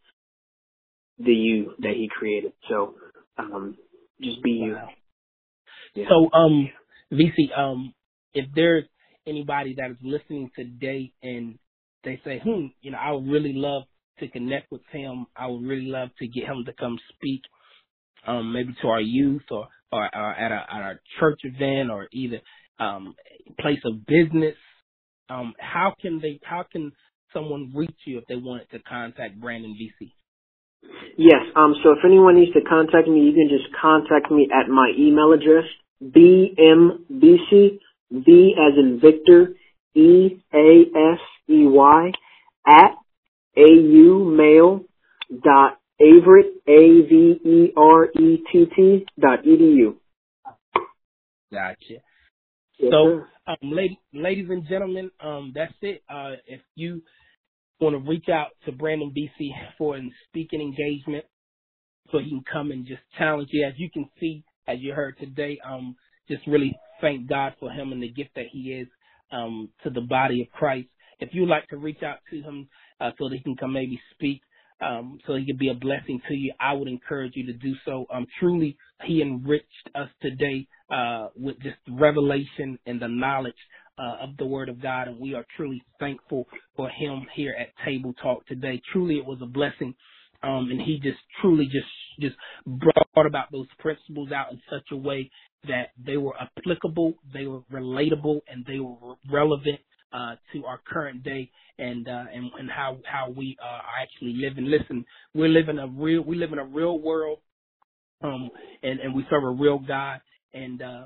[SPEAKER 2] the you that he created. So um, just be you.
[SPEAKER 1] Yeah. So um, Veasey, um, if there's anybody that is listening today and they say, hmm, you know, I would really love to connect with him. I would really love to get him to come speak, um, maybe to our youth or, or, or at, a, at a church event or either um, place of business. Um, how can they? How can someone reach you if they wanted to contact Brandon Veasey?
[SPEAKER 2] Yes. Um. So if anyone needs to contact me, you can just contact me at my email address bmbc v as in Victor e a s e y at aumail dot Averett a v e r e t t dot edu.
[SPEAKER 1] Gotcha. Yes, so, um, ladies, ladies and gentlemen, um, that's it. Uh, if you want to reach out to Brandon Veasey for a speaking engagement so he can come and just challenge you. As you can see, as you heard today, um, just really thank God for him and the gift that he is um, to the body of Christ. If you'd like to reach out to him uh, so that he can come maybe speak, um, so he can be a blessing to you, I would encourage you to do so. Um, truly, he enriched us today uh, with just revelation and the knowledge uh, of the Word of God, and we are truly thankful for him here at Table Talk today. Truly, it was a blessing, um, and he just truly just just brought about those principles out in such a way that they were applicable, they were relatable, and they were relevant uh, to our current day and uh, and and how how we uh, are actually living. Listen, we're living a real we live in a real world, um, and and we serve a real God, and uh,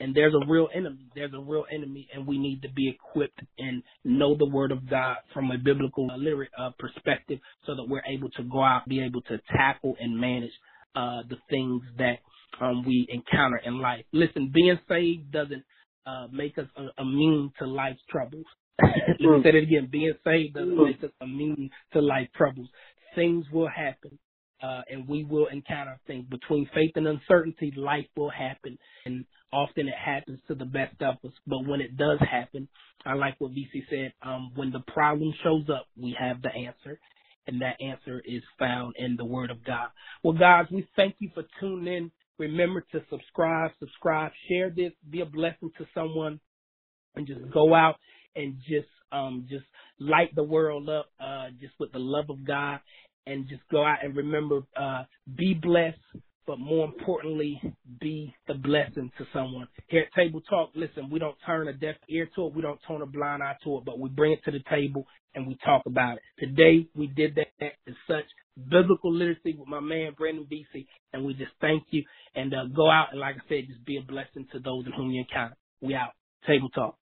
[SPEAKER 1] and there's a real enemy. There's a real enemy, and we need to be equipped and know the Word of God from a biblical uh, lyric uh, perspective, so that we're able to go out, be able to tackle and manage uh, the things that um, we encounter in life. Listen, being saved doesn't uh, make us uh, immune to life's troubles. Let me say that again. Being saved doesn't make us immune to life troubles. Things will happen. Uh, and we will encounter things between faith and uncertainty. Life will happen, and often it happens to the best of us. But when it does happen, I like what Veasey said. Um, when the problem shows up, we have the answer, and that answer is found in the Word of God. Well, guys, we thank you for tuning in. Remember to subscribe, subscribe, share this, be a blessing to someone, and just go out and just um just light the world up uh just with the love of God and just go out and remember uh be blessed but more importantly be the blessing to someone. Here at table talk listen we don't turn a deaf ear to it we don't turn a blind eye to it but we bring it to the table and we talk about it. Today we did that as such biblical literacy with my man Brandon Veasey and we just thank you. And uh, go out and like I said just be a blessing to those in whom you encounter. We out. Table talk